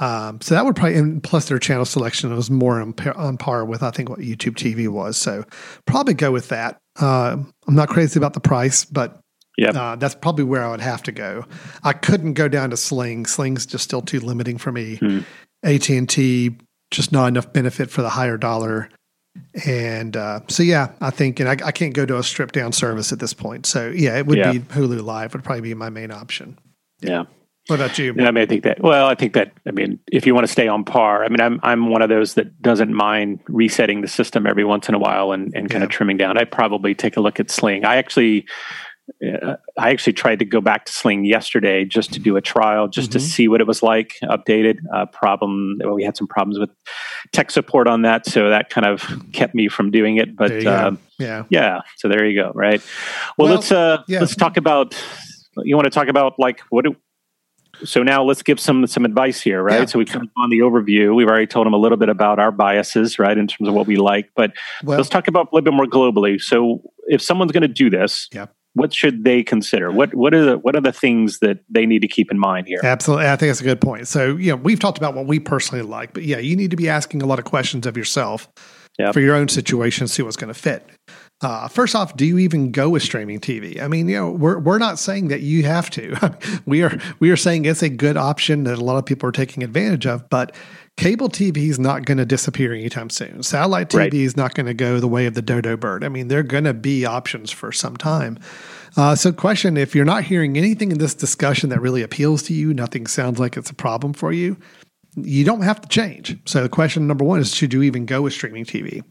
Um, so that would probably, and plus their channel selection was more on, par- on par with I think what YouTube TV was. So probably go with that. Uh, I'm not crazy about the price, but Yep. uh, that's probably where I would have to go. I couldn't go down to Sling. Sling's just still too limiting for me. Hmm. AT and T just not enough benefit for the higher dollar. And uh, so yeah, I think, and I, I can't go to a stripped down service at this point. So yeah, it would Yeah. be Hulu Live would probably be my main option. yeah. What about you? Yeah, I mean, I think that. Well, I think that. I mean, if you want to stay on par, I mean, I'm I'm one of those that doesn't mind resetting the system every once in a while and and kind Yeah. of trimming down. I'd probably take a look at Sling. I actually. Uh, I actually tried to go back to Sling yesterday just to do a trial, just to Mhm. see what it was like. Updated uh, problem. well, We had some problems with tech support on that, so that kind of kept me from doing it. But um, yeah. yeah, so there you go. Right. Well, Well, let's uh, yeah. let's talk about. You want to talk about like what? Do, so now let's give some some advice here, right? Yeah. So we've come on the overview. We've already told them a little bit about our biases, right, in terms of what we like. But Well, let's talk about a little bit more globally. So if someone's going to do this, Yeah. What should they consider? What what are the what are the things that they need to keep in mind here? Absolutely. I think that's a good point. So, you know, we've talked about what we personally like, but yeah, you need to be asking a lot of questions of yourself Yep. for your own situation, see what's going to fit. Uh, first off, do you even go with streaming TV? I mean, you know, we're we're not saying that you have to. (laughs) we are we are saying it's a good option that a lot of people are taking advantage of, but cable TV is not going to disappear anytime soon. Satellite TV Right. is not going to go the way of the dodo bird. I mean, they're going to be options for some time. Uh, so, question: If you're not hearing anything in this discussion that really appeals to you, nothing sounds like it's a problem for you. You don't have to change. So, the question number one is: Should you even go with streaming TV?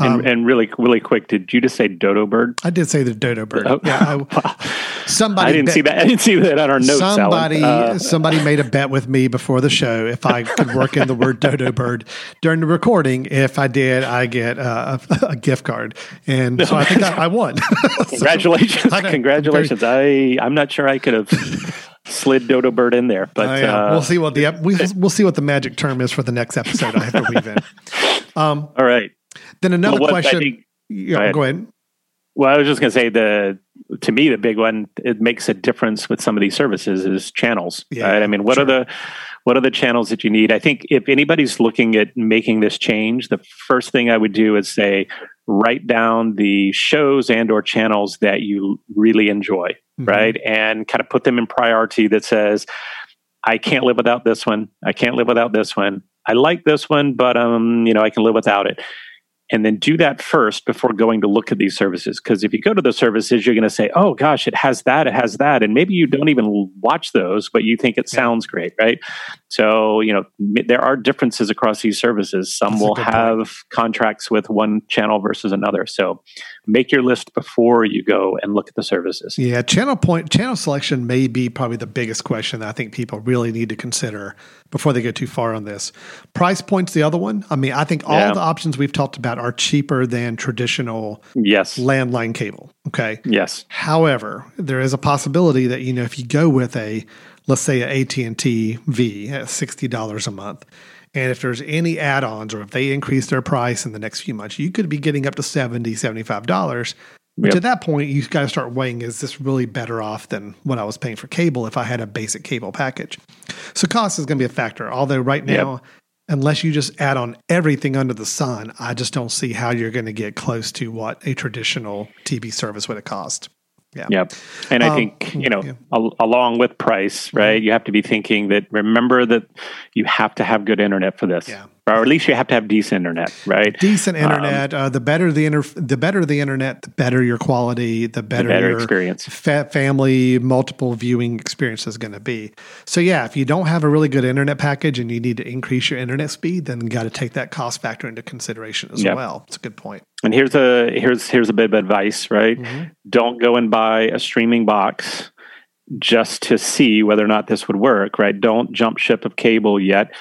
Um, and, and really really quick, did you just say dodo bird? I did say the dodo bird. Oh. Yeah, I, (laughs) somebody I didn't bet- see that. I didn't see that on our notes. Somebody, Uh, somebody made a bet with me before the show if I could work in the word dodo bird during the recording. If I did, I get uh, a, a gift card, and so I think I, I won. (laughs) Congratulations! I. Congratulations! I I'm not sure I could have slid Dodo Bird in there, but Oh, yeah. uh, we'll see what the ep- we, we'll see what the magic term is for the next episode. I have to weave in. (laughs) Um, all right. Then another Well, question. think- yeah, go ahead. go ahead. Well, I was just going to say the to me the big one it makes a difference with some of these services is channels. Yeah, right? I mean, what sure. are the what are the channels that you need? I think if anybody's looking at making this change, the first thing I would do is say write down the shows and or channels that you really enjoy, Mhm. right? And kind of put them in priority that says I can't live without this one. I can't live without this one. I like this one, but um, you know, I can live without it. And then do that first before going to look at these services. Because if you go to the services, you're going to say, "Oh gosh, it has that, it has that," and maybe you don't even watch those, but you think it sounds great, right? So you know m- there are differences across these services. Some That's will good point. have contracts with one channel versus another. So make your list before you go and look at the services. Yeah, channel point channel selection may be probably the biggest question that I think people really need to consider before they go too far on this. Price point's the other one. I mean, I think all Yeah. the options we've talked about are cheaper than traditional Yes. landline cable. Okay. Yes. However, there is a possibility that you know if you go with a let's say a AT&T V at $60 a month and if there's any add-ons or if they increase their price in the next few months, you could be getting up to $70, $75. Which Yep. at that point you've got to start weighing is this really better off than what I was paying for cable if I had a basic cable package. So cost is going to be a factor. Although right Yep. now unless you just add on everything under the sun, I just don't see how you're going to get close to what a traditional TV service would have cost. Yeah. Yep. And I Um, think, you know, yeah. al- along with price, right, you have to be thinking that remember that you have to have good internet for this. Yeah. Or at least you have to have decent internet, right? Decent Um, internet. uh, the better the inter- the better the internet, the better your quality, the The better, better your experience. fa- family multiple viewing experience is going to be. So yeah, if you don't have a really good internet package and you need to increase your internet speed, then you got to take that cost factor into consideration as Yep. well. It's a good point. And here's a here's here's a bit of advice, right? Mhm. Don't go and buy a streaming box just to see whether or not this would work, right? Don't jump ship of cable yet.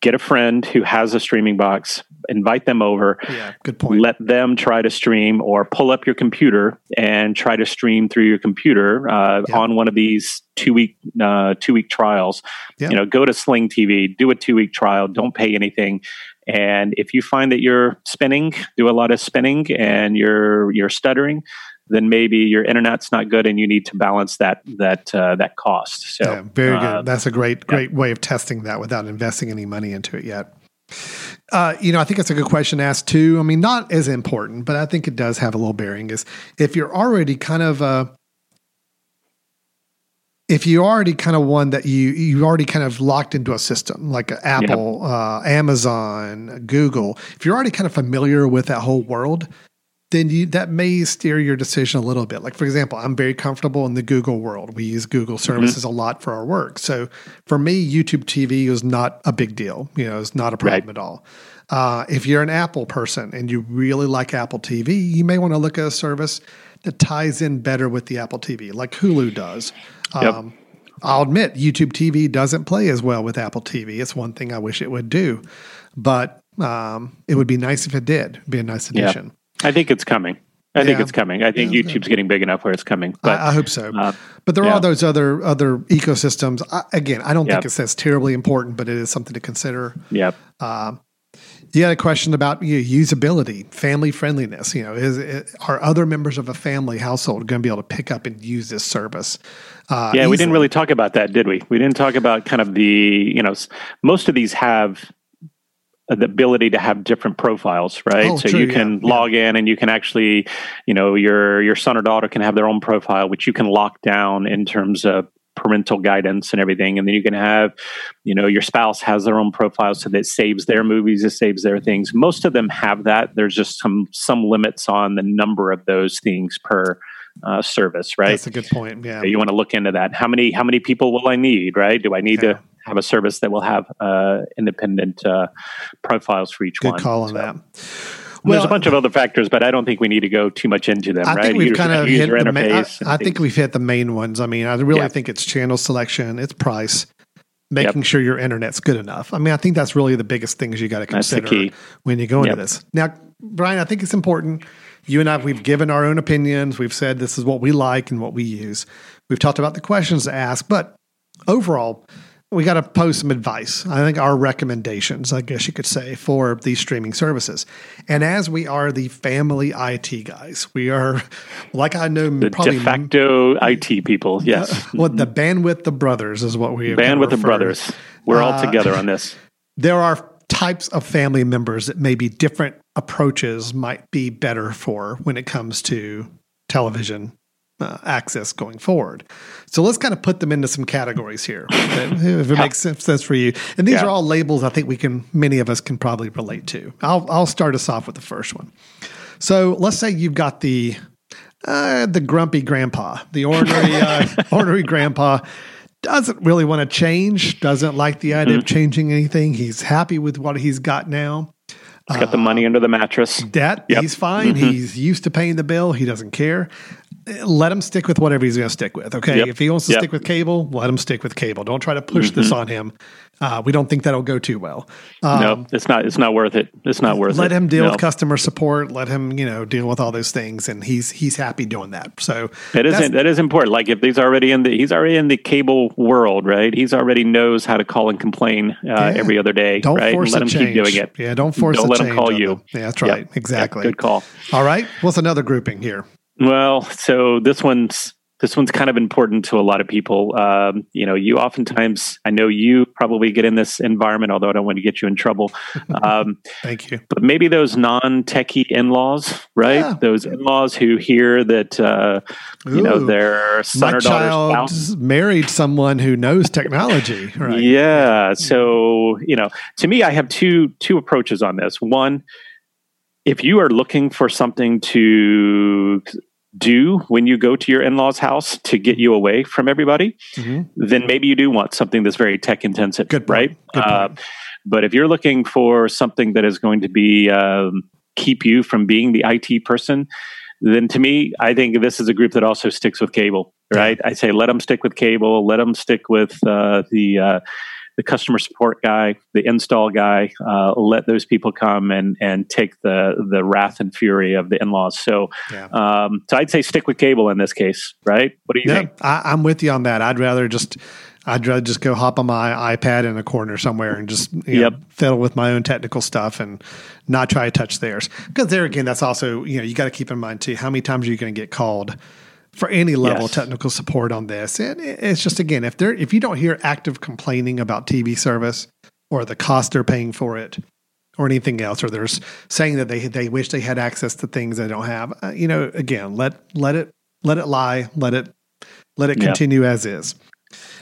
Get a friend who has a streaming box, invite them over. Yeah, good point. Let them try to stream or pull up your computer and try to stream through your computer uh, Yeah. on one of these two week uh, two week trials. Yeah. You know, go to Sling TV, do a two week trial, don't pay anything. And if you find that you're spinning, do a lot of spinning, and you're you're stuttering, then maybe your internet's not good, and you need to balance that that uh, that cost. So yeah, very uh, good. That's a great, great way of testing that without investing any money into it yet. Uh, you know, I think it's a good question to ask too. I mean, not as important, but I think it does have a little bearing. Is if you're already kind of uh, if you already kind of one that you you already kind of locked into a system like Apple, uh, Amazon, Google. If you're already kind of familiar with that whole world, then you that may steer your decision a little bit. Like for example, I'm very comfortable in the Google world. We use Google services a lot for our work. So for me, YouTube TV is not a big deal. You know, it's not a problem Right. at all. Uh, if you're an Apple person and you really like Apple TV, you may want to look at a service that ties in better with the Apple TV, like Hulu does. Yep. Um, I'll admit YouTube TV doesn't play as well with Apple TV. It's one thing I wish it would do, but um, it would be nice if it did. It'd be a nice addition. I think it's coming. I think it's coming. I think Yeah. YouTube's getting big enough where it's coming. But I, I hope so. uh, but there yeah. are those other other ecosystems. I, again, I don't think Yeah. it's that's terribly important, but it is something to consider. yeah, You had a question about you know, usability, family friendliness. You know, is it, are other members of a family household going to be able to pick up and use this service? Uh, yeah, we didn't really talk about that, did we? We didn't talk about kind of the you know most of these have the ability to have different profiles, right? Oh, so true, you can yeah. log in and you can actually, you know, your your son or daughter can have their own profile, which you can lock down in terms of parental guidance and everything. And then you can have, you know, your spouse has their own profile so that saves their movies, it saves their things. Most of them have that. There's just some some limits on the number of those things per uh, service, right? That's a good point. Yeah. you want to look into that. How many how many people will I need? Right? Do I need Yeah. to have a service that will have uh, independent uh, profiles for each Good one? call on So, that. there's a bunch of other factors, but I don't think we need to go too much into them. I right? think we've User- kind of hit the ma- I, I think we've hit the main ones. I mean, I really Yeah. think it's channel selection, it's price, making sure your internet's good enough. I mean, I think that's really the biggest things you got to consider when you go into Yep. this. Now, Brian, I think it's important. You and I, we've given our own opinions. We've said this is what we like and what we use. We've talked about the questions to ask, but overall, we got to post some advice. I think our recommendations, I guess you could say, for these streaming services. And as we are the family IT guys, we are, like I know, the probably de facto IT people. Yes, what the bandwidth of brothers is what we band with the brothers. We're all Uh, together on this. There are types of family members that maybe different approaches might be better for when it comes to television uh, access going forward. So let's kind of put them into some categories here, if it makes sense for you. And these Yeah. are all labels I think we can, many of us can probably relate to. I'll I'll start us off with the first one. So let's say you've got the uh, the grumpy grandpa, the ornery (laughs) uh, ornery grandpa doesn't really want to change, doesn't like the idea of changing anything. He's happy with what he's got now. He's got the money under the mattress. Debt. Yep. he's fine. Mm-hmm. He's used to paying the bill. He doesn't care. Let him stick with whatever he's going to stick with. Okay. Yep. If he wants to Yep. stick with cable, let him stick with cable. Don't try to push mm-hmm. this on him. Uh, we don't think that'll go too well. Um, no, it's not. It's not worth it. It's not worth it. let him deal No. with customer support. Let him, you know, deal with all those things, and he's he's happy doing that. So That isn't that is important. Like if he's already in the he's already in the cable world, right? He's already knows how to call and complain uh, every other day, Don't right? force and let a him change. keep doing it. Yeah, don't force Don't let him call you. them. Yeah, that's right. Yep. Exactly. Good call. All right. What's another grouping here? Well, so this one's this one's kind of important to a lot of people. Um, you know, you oftentimes I know you probably get in this environment, although I don't want to get you in trouble. Um, (laughs) Thank you. but maybe those non-techie in-laws, right? Yeah. Those in-laws who hear that uh, you know their son or spouse married someone who knows technology. Right. Yeah. So, you know, to me, I have two two approaches on this. One, if you are looking for something to do when you go to your in-laws house to get you away from everybody, Mhm. then maybe you do want something that's very tech intensive, Good right? Good Uh, but if you're looking for something that is going to be um, keep you from being the IT person, then to me, I think this is a group that also sticks with cable, right? I say let them stick with cable, let them stick with uh, the uh, the customer support guy, the install guy. Uh, let those people come and and take the the wrath and fury of the in laws. So, yeah. um, so I'd say stick with cable in this case, right? What do you yeah, think? I, I'm with you on that. I'd rather just I'd rather just go hop on my iPad in a corner somewhere and just you yep. fiddle with my own technical stuff and not try to touch theirs. Because there again, that's also you know you got to keep in mind too how many times are you going to get called for any level yes. of technical support on this. And it's just again if there if you don't hear active complaining about TV service or the cost they're paying for it or anything else, or there's saying that they they wish they had access to things they don't have. Uh, you know, again, let let it let it lie, let it let it continue as is.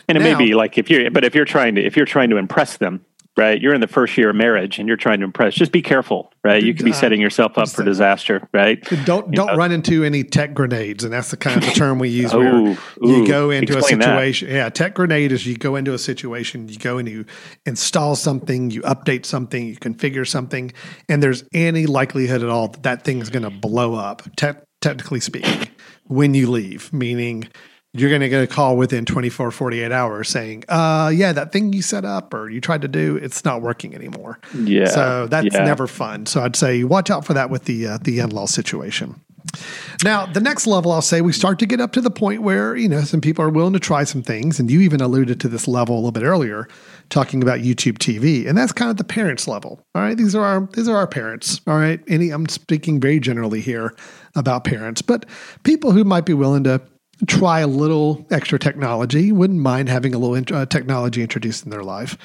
And it now, may be like if you're, but if you're trying to, if you're trying to impress them, right? You're in the first year of marriage and you're trying to impress. Just be careful, right? You could be setting yourself up for disaster, right? Don't don't know? run into any tech grenades, and that's the kind of the term we use. where ooh, you go into a situation. That. Yeah, tech grenade is you go into a situation, you go and you install something, you update something, you configure something, and there's any likelihood at all that that thing's going to blow up. Te- technically speaking, when you leave, meaning you're going to get a call within 24, 48 hours saying, uh, yeah, that thing you set up or you tried to do, it's not working anymore. Yeah. So that's yeah. never fun. So I'd say watch out for that with the, uh, the in-law situation. Now, the next level, I'll say we start to get up to the point where, you know, some people are willing to try some things. And you even alluded to this level a little bit earlier, talking about YouTube TV. And that's kind of the parents level. All right. These are our, these are our parents. All right. Any, I'm speaking very generally here about parents, but people who might be willing to try a little extra technology, wouldn't mind having a little uh, technology introduced in their life.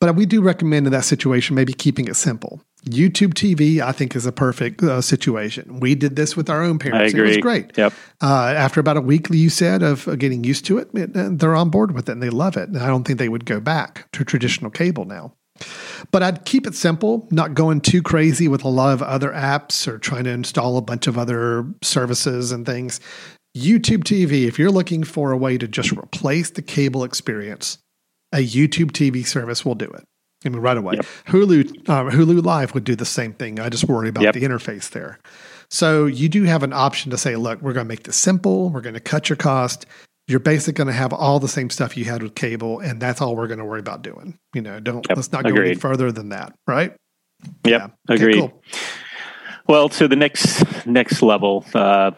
But we do recommend in that situation maybe keeping it simple. YouTube TV, I think, is a perfect uh, situation. We did this with our own parents. It was great. Yep. Uh, after about a week, you said, of getting used to it, it, they're on board with it and they love it. And I don't think they would go back to traditional cable now. But I'd keep it simple, not going too crazy with a lot of other apps or trying to install a bunch of other services and things. YouTube TV, if you're looking for a way to just replace the cable experience, a YouTube TV service will do it. I mean, right away. Yep. Hulu, uh, Hulu Live would do the same thing. I just worry about yep. the interface there. So you do have an option to say, look, we're going to make this simple. We're going to cut your cost. You're basically going to have all the same stuff you had with cable, and that's all we're going to worry about doing. You know, don't yep. let's not go Agreed. any further than that, right? Yep, yeah. agreed. Okay, cool. Well, to the next next level, uh,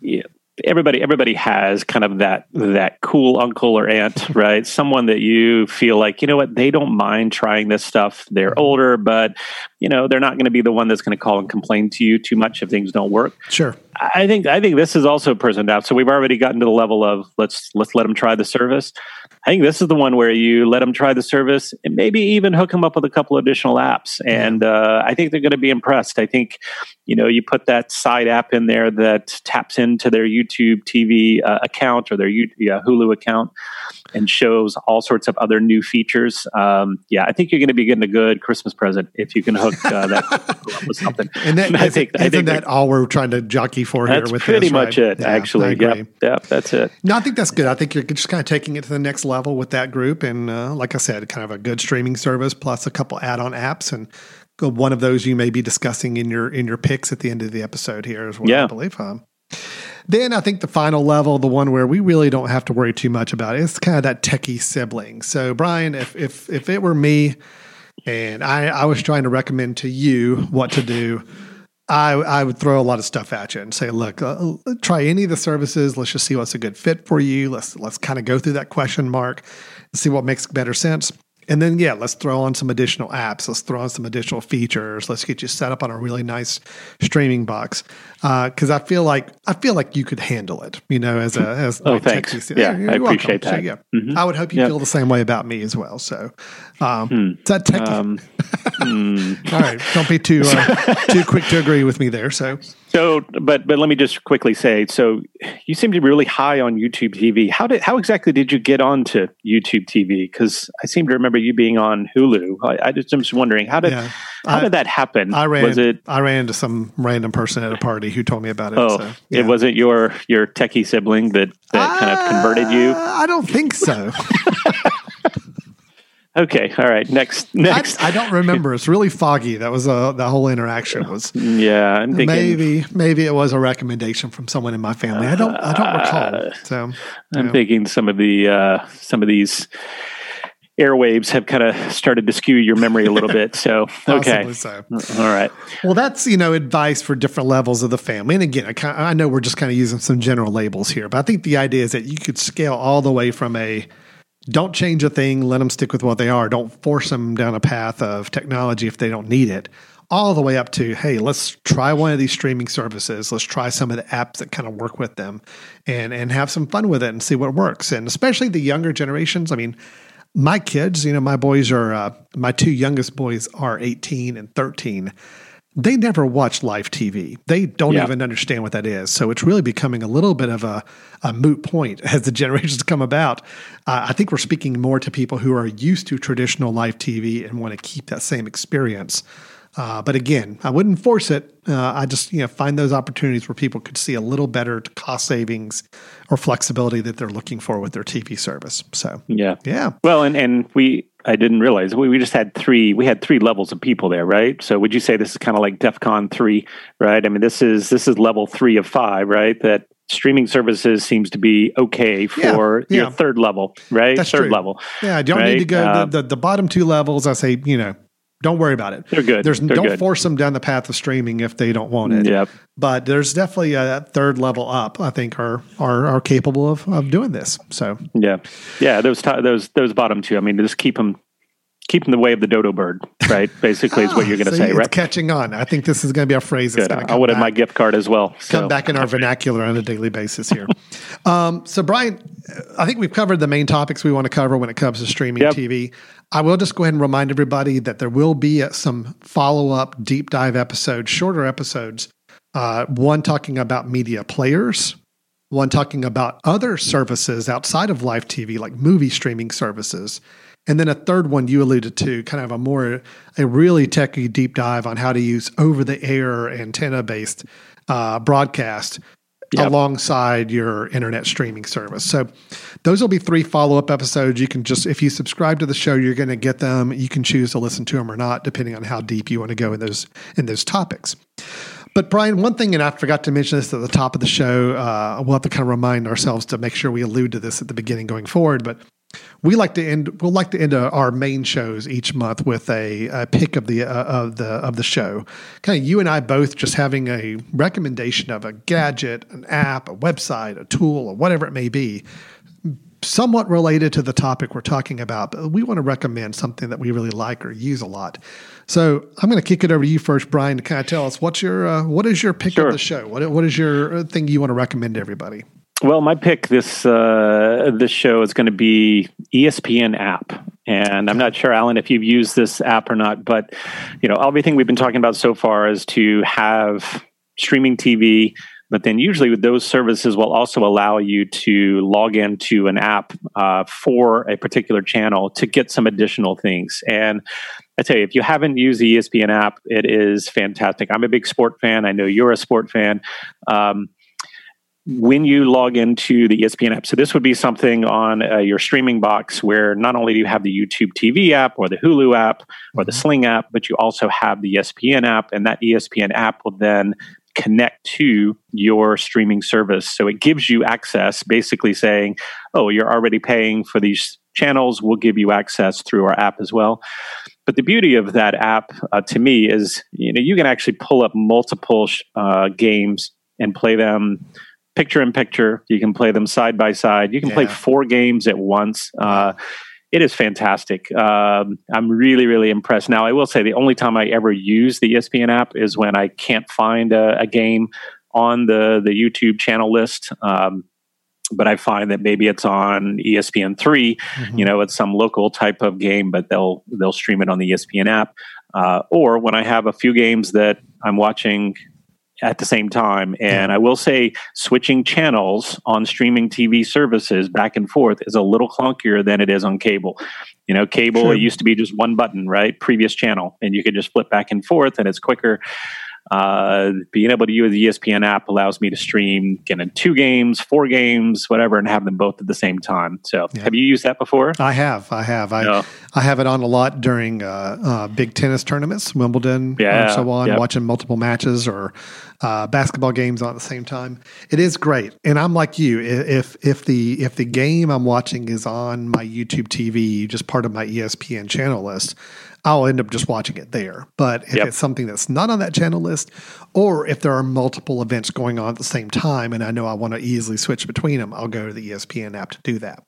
yeah, everybody everybody has kind of that that cool uncle or aunt (laughs) right? Someone that you feel like you know what they don't mind trying this stuff. They're mm-hmm. older but you know they're not going to be the one that's going to call and complain to you too much if things don't work. Sure. I think i think this is also personed out so we've already gotten to the level of let's let's let them try the service I think this is the one where you let them try the service and maybe even hook them up with a couple additional apps. And uh, I think they're going to be impressed. I think, you know, you put that side app in there that taps into their YouTube TV uh, account or their uh, Hulu account and shows all sorts of other new features. Um, yeah, I think you're going to be getting a good Christmas present if you can hook uh, that (laughs) up with something. And that, (laughs) I think, isn't I think that all we're trying to jockey for here? With pretty this, much right? it, yeah, actually. Yep, yep, that's it. No, I think that's good. I think you're just kind of taking it to the next level with that group, and uh, like I said, kind of a good streaming service plus a couple add-on apps and one of those you may be discussing in your in your picks at the end of the episode here as well. Yeah. I believe. Um, then I think the final level, the one where we really don't have to worry too much about it, it's kind of that techie sibling. So Brian, if if if it were me and I, I was trying to recommend to you what to do, I I would throw a lot of stuff at you and say, look, uh, try any of the services. Let's just see what's a good fit for you. Let's let's kind of go through that question mark and see what makes better sense. And then, yeah, let's throw on some additional apps. Let's throw on some additional features. Let's get you set up on a really nice streaming box. Because uh, I feel like I feel like you could handle it. You know, as a as oh, thanks. Yeah, I appreciate welcome. that. So, yeah, mm-hmm. I would hope you yep. feel the same way about me as well. So, um, hmm. is that techie? Um, (laughs) hmm. All right, don't be too uh, (laughs) too quick to agree with me there. So, so, but but let me just quickly say, so you seem to be really high on YouTube TV. How did how exactly did you get onto YouTube TV? Because I seem to remember you being on Hulu. I, I just I'm just wondering how did yeah, how I, did that happen? I ran was it I ran into some random person at a party who told me about it. Oh, so, yeah. it wasn't your your techie sibling that that uh, kind of converted you. I don't think so. (laughs) Okay, all right. Next, next. I, I, don't remember. It's really foggy. That was a uh, the whole interaction was. Yeah, I'm thinking, maybe maybe it was a recommendation from someone in my family. I don't I don't recall. Uh, so I'm know. thinking some of the uh, some of these airwaves have kind of started to skew your memory a little bit. So, (laughs) okay. So. Mm-hmm, all right. Well, that's, you know, advice for different levels of the family. And again, I, kind I know we're just kind of using some general labels here, but I think the idea is that you could scale all the way from a don't change a thing, let them stick with what they are, don't force them down a path of technology if they don't need it, all the way up to, hey, let's try one of these streaming services. Let's try some of the apps that kind of work with them and, and have some fun with it and see what works. And especially the younger generations. I mean, my kids, you know, my boys are, uh, my two youngest boys are 18 and 13. They never watch live TV. They don't yeah. even understand what that is. So it's really becoming a little bit of a, a moot point (laughs) as the generations come about. Uh, I think we're speaking more to people who are used to traditional live TV and want to keep that same experience. Uh, but again, I wouldn't force it. Uh, I just you know find those opportunities where people could see a little better cost savings or flexibility that they're looking for with their TV service. So yeah, yeah. Well, and and we I didn't realize we, we just had three we had three levels of people there, right? So would you say this is kind of like DEFCON three, right? I mean, this is this is level three of five, right? That streaming services seems to be okay for yeah, yeah. your third level, right? That's third true. level. Yeah, don't right? need to go uh, the, the, the bottom two levels. I say you know don't worry about it. They're good. There's They're don't good. force them down the path of streaming if they don't want it. Yep. But there's definitely a third level up. I think are are are capable of of doing this. So yeah, yeah. Those t- those those bottom two. I mean, just keep them keep them the way of the dodo bird, right? (laughs) Basically, is what you're going to say, right? Catching on. I think this is going to be a phrase. That's Good. I would have my gift card as well. So. Come back in our vernacular on a daily basis here. (laughs) um, so, Brian, I think we've covered the main topics we want to cover when it comes to streaming Yep. TV. I will just go ahead and remind everybody that there will be some follow up deep dive episodes, shorter episodes. Uh, one talking about media players, one talking about other services outside of live TV, like movie streaming services. And then a third one you alluded to, kind of a more, a really techy deep dive on how to use over the air antenna based uh, broadcast Yep. alongside your internet streaming service. So those will be three follow up episodes. You can just, if you subscribe to the show, you're going to get them. You can choose to listen to them or not, depending on how deep you want to go in those in those topics. But Brian, one thing, and I forgot to mention this at the top of the show. Uh, we'll have to kind of remind ourselves to make sure we allude to this at the beginning going forward. But we like to end. We'll like to end uh, our main shows each month with a, a pick of the uh, of the of the show. Kind of you and I both just having a recommendation of a gadget, an app, a website, a tool, or whatever it may be, somewhat related to the topic we're talking about. But we want to recommend something that we really like or use a lot. So I'm going to kick it over to you first, Brian, to kind of tell us what's your uh, what is your pick Sure. of the show? What what is your uh, thing you want to recommend to everybody? Well, my pick this uh, this show is going to be ESPN app, and I'm not sure, Alan, if you've used this app or not. But you know, everything we've been talking about so far is to have streaming TV, but then usually with those services will also allow you to log into an app uh, for a particular channel to get some additional things. And I tell you, if you haven't used the ESPN app, it is fantastic. I'm a big sport fan. I know you're a sport fan. Um, when you log into the ESPN app, so this would be something on uh, your streaming box where not only do you have the YouTube TV app or the Hulu app or the Sling app, but you also have the ESPN app, and that ESPN app will then connect to your streaming service. So it gives you access, basically saying, oh, you're already paying for these channels, we'll give you access through our app as well. But the beauty of that app uh, to me is, you know, you can actually pull up multiple sh- uh, games and play them picture in picture. You can play them side by side. You can play four games at once. Uh, it is fantastic. Um, I'm really, really impressed. Now, I will say the only time I ever use the ESPN app is when I can't find a, a game on the the YouTube channel list. Um, but I find that maybe it's on ESPN 3 Mm-hmm. you know it's some local type of game but they'll they'll stream it on the espn app uh, or when i have a few games that i'm watching at the same time. And i will say switching channels on streaming tv services back and forth is a little clunkier than it is on cable. You know cable Sure. it used to be just one button right? Previous channel. And you could just flip back and forth and it's quicker Uh, being able to use the ESPN app allows me to stream you know, two games, four games, whatever, and have them both at the same time. So, Yeah. have you used that before? I have, I have, I No. I have it on a lot during uh, uh, big tennis tournaments, Wimbledon, Yeah, and so on. yep. Watching multiple matches or uh, basketball games on at the same time. It is great, and I'm like you. If if the if the game I'm watching is on my YouTube TV, just part of my ESPN channel list, I'll end up just watching it there. But if Yep. it's something that's not on that channel list, or if there are multiple events going on at the same time, and I know I want to easily switch between them, I'll go to the ESPN app to do that.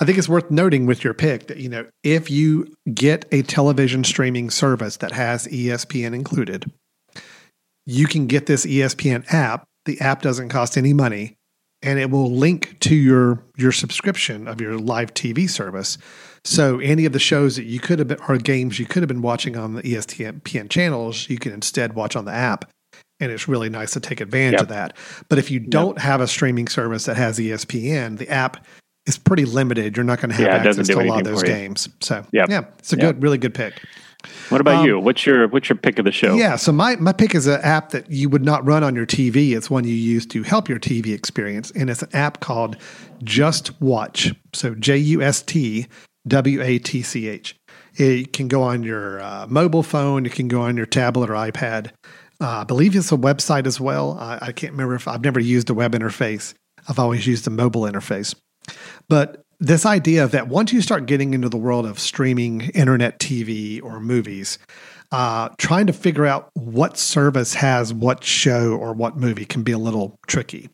I think it's worth noting with your pick that you know if you get a television streaming service that has ESPN included, you can get this ESPN app. The app doesn't cost any money, and it will link to your your subscription of your live TV service. So any of the shows that you could have been or games you could have been watching on the ESPN channels, you can instead watch on the app. And it's really nice to take advantage Yep. of that. But if you don't have a streaming service that has ESPN, the app is pretty limited. You're not going to have Yeah, access to a lot of those games. So Yep. yeah, it's a Yep. good, really good pick. What about Um, you? What's your what's your pick of the show? Yeah, so my, my pick is an app that you would not run on your TV. It's one you use to help your TV experience, and it's an app called JustWatch. So J U S T W A T C H. It can go on your uh, mobile phone. It can go on your tablet or iPad. Uh, I believe it's a website as well. I, I can't remember if I've never used a web interface. I've always used a mobile interface. But this idea of that once you start getting into the world of streaming internet TV or movies, uh, trying to figure out what service has what show or what movie can be a little tricky.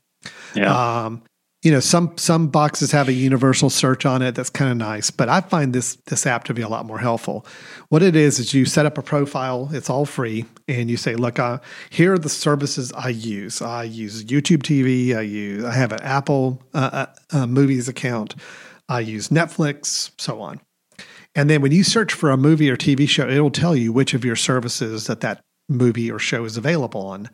Yeah. Um, you know, some some boxes have a universal search on it. That's kind of nice, but I find this this app to be a lot more helpful. What it is is you set up a profile. It's all free, and you say, "Look, uh, here are the services I use. I use YouTube TV. I use I have an Apple uh, uh, uh, Movies account. I use Netflix, so on." And then when you search for a movie or TV show, it'll tell you which of your services that that movie or show is available on,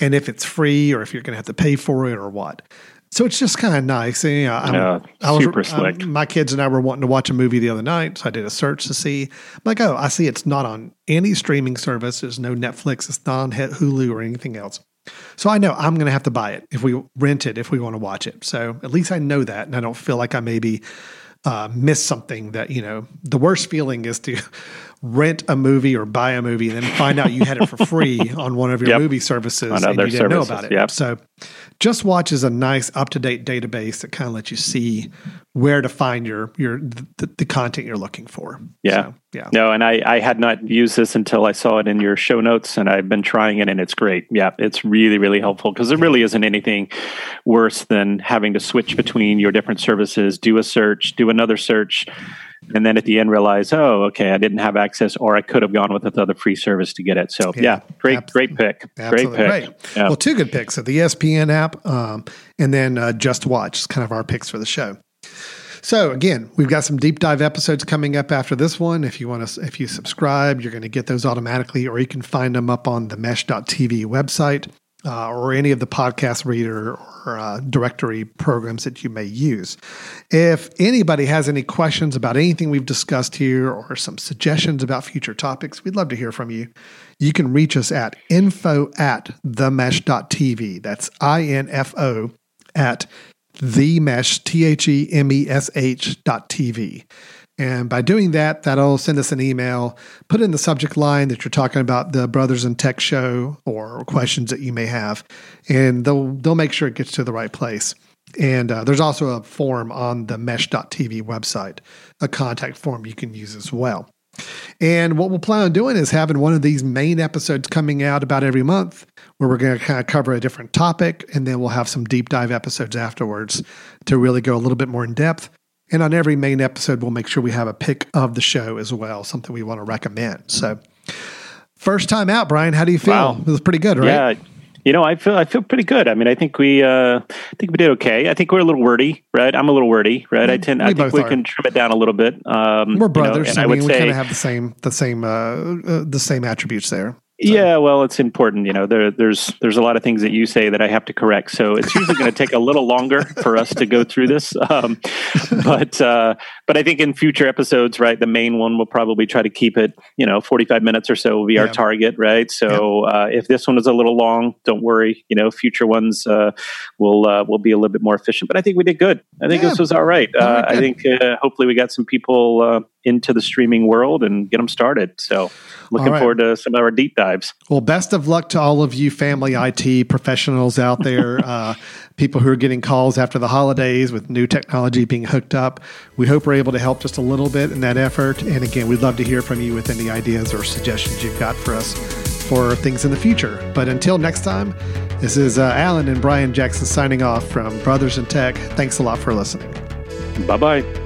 and if it's free or if you're going to have to pay for it or what. So it's just kind of nice. And, you know, I'm- Yeah, I was, super um, slick. my kids and I were wanting to watch a movie the other night, so I did a search to see. I'm like, oh, I see it's not on any streaming service. There's no Netflix. It's not on Hulu or anything else. So I know I'm going to have to buy it if we rent it if we want to watch it. So at least I know that, and I don't feel like I maybe uh, miss something. That you know, the worst feeling is to rent a movie or buy a movie and then find out you had it for free (laughs) on one of your Yep. movie services On and you didn't know about it. yep. So JustWatch is a nice up to date database that kind of lets you see where to find your your the, the content you're looking for. Yeah. So, yeah. No, and I, I had not used this until I saw it in your show notes, and I've been trying it, and it's great. Yeah, it's really, really helpful because there really isn't anything worse than having to switch between your different services, do a search, do another search, and then at the end realize, oh, okay, I didn't have access, or I could have gone with another free service to get it. So, Yeah, yeah, great, abs- great pick. Absolutely great pick. great. Yeah. Well, two good picks. So the ESPN app, um, and then uh, JustWatch is kind of our picks for the show. So again, we've got some deep dive episodes coming up after this one. If you want to, if you subscribe, you're going to get those automatically, or you can find them up on the Mesh.tv website uh, or any of the podcast reader or uh, directory programs that you may use. If anybody has any questions about anything we've discussed here or some suggestions about future topics, we'd love to hear from you. You can reach us at info at themesh.tv. That's I N F O at the mesh, T H E M E S H dot TV. And by doing that, that'll send us an email, put in the subject line that you're talking about the Brothers in Tech show or questions that you may have, and they'll they'll make sure it gets to the right place. And uh, there's also a form on the mesh.tv website, a contact form you can use as well. And what we'll plan on doing is having one of these main episodes coming out about every month where we're going to kind of cover a different topic. And then we'll have some deep dive episodes afterwards to really go a little bit more in depth. And on every main episode, we'll make sure we have a pick of the show as well, something we want to recommend. So, first time out, Brian, how do you feel? Wow. It was pretty good, right? Yeah. You know, I feel I feel pretty good. I mean, I think we uh, I think we did okay. I think we're a little wordy, right? I'm a little wordy, right? I tend We I think we are. can trim it down a little bit. Um, We're you know, brothers. and I, mean, would we kind of have the same, the same, uh, uh, the same attributes there. Yeah, well, it's important. You know, there, there's there's a lot of things that you say that I have to correct, so it's usually going to take a little longer for us to go through this. (laughs) Um, but uh, but I think in future episodes, right, the main one will probably try to keep it, you know, 45 minutes or so will be yeah. our target, right? So yeah. uh, if this one is a little long, don't worry. You know, future ones uh, will uh, will be a little bit more efficient. But I think we did good. I think yeah. this was all right. Uh, I think uh, hopefully we got some people into the streaming world and get them started. So looking right. forward to some of our deep dives. Well, best of luck to all of you family IT professionals out there, (laughs) uh, people who are getting calls after the holidays with new technology being hooked up. We hope we're able to help just a little bit in that effort. And again, we'd love to hear from you with any ideas or suggestions you've got for us for things in the future. But until next time, this is uh, Alan and Brian Jackson signing off from Brothers in Tech. Thanks a lot for listening. Bye bye.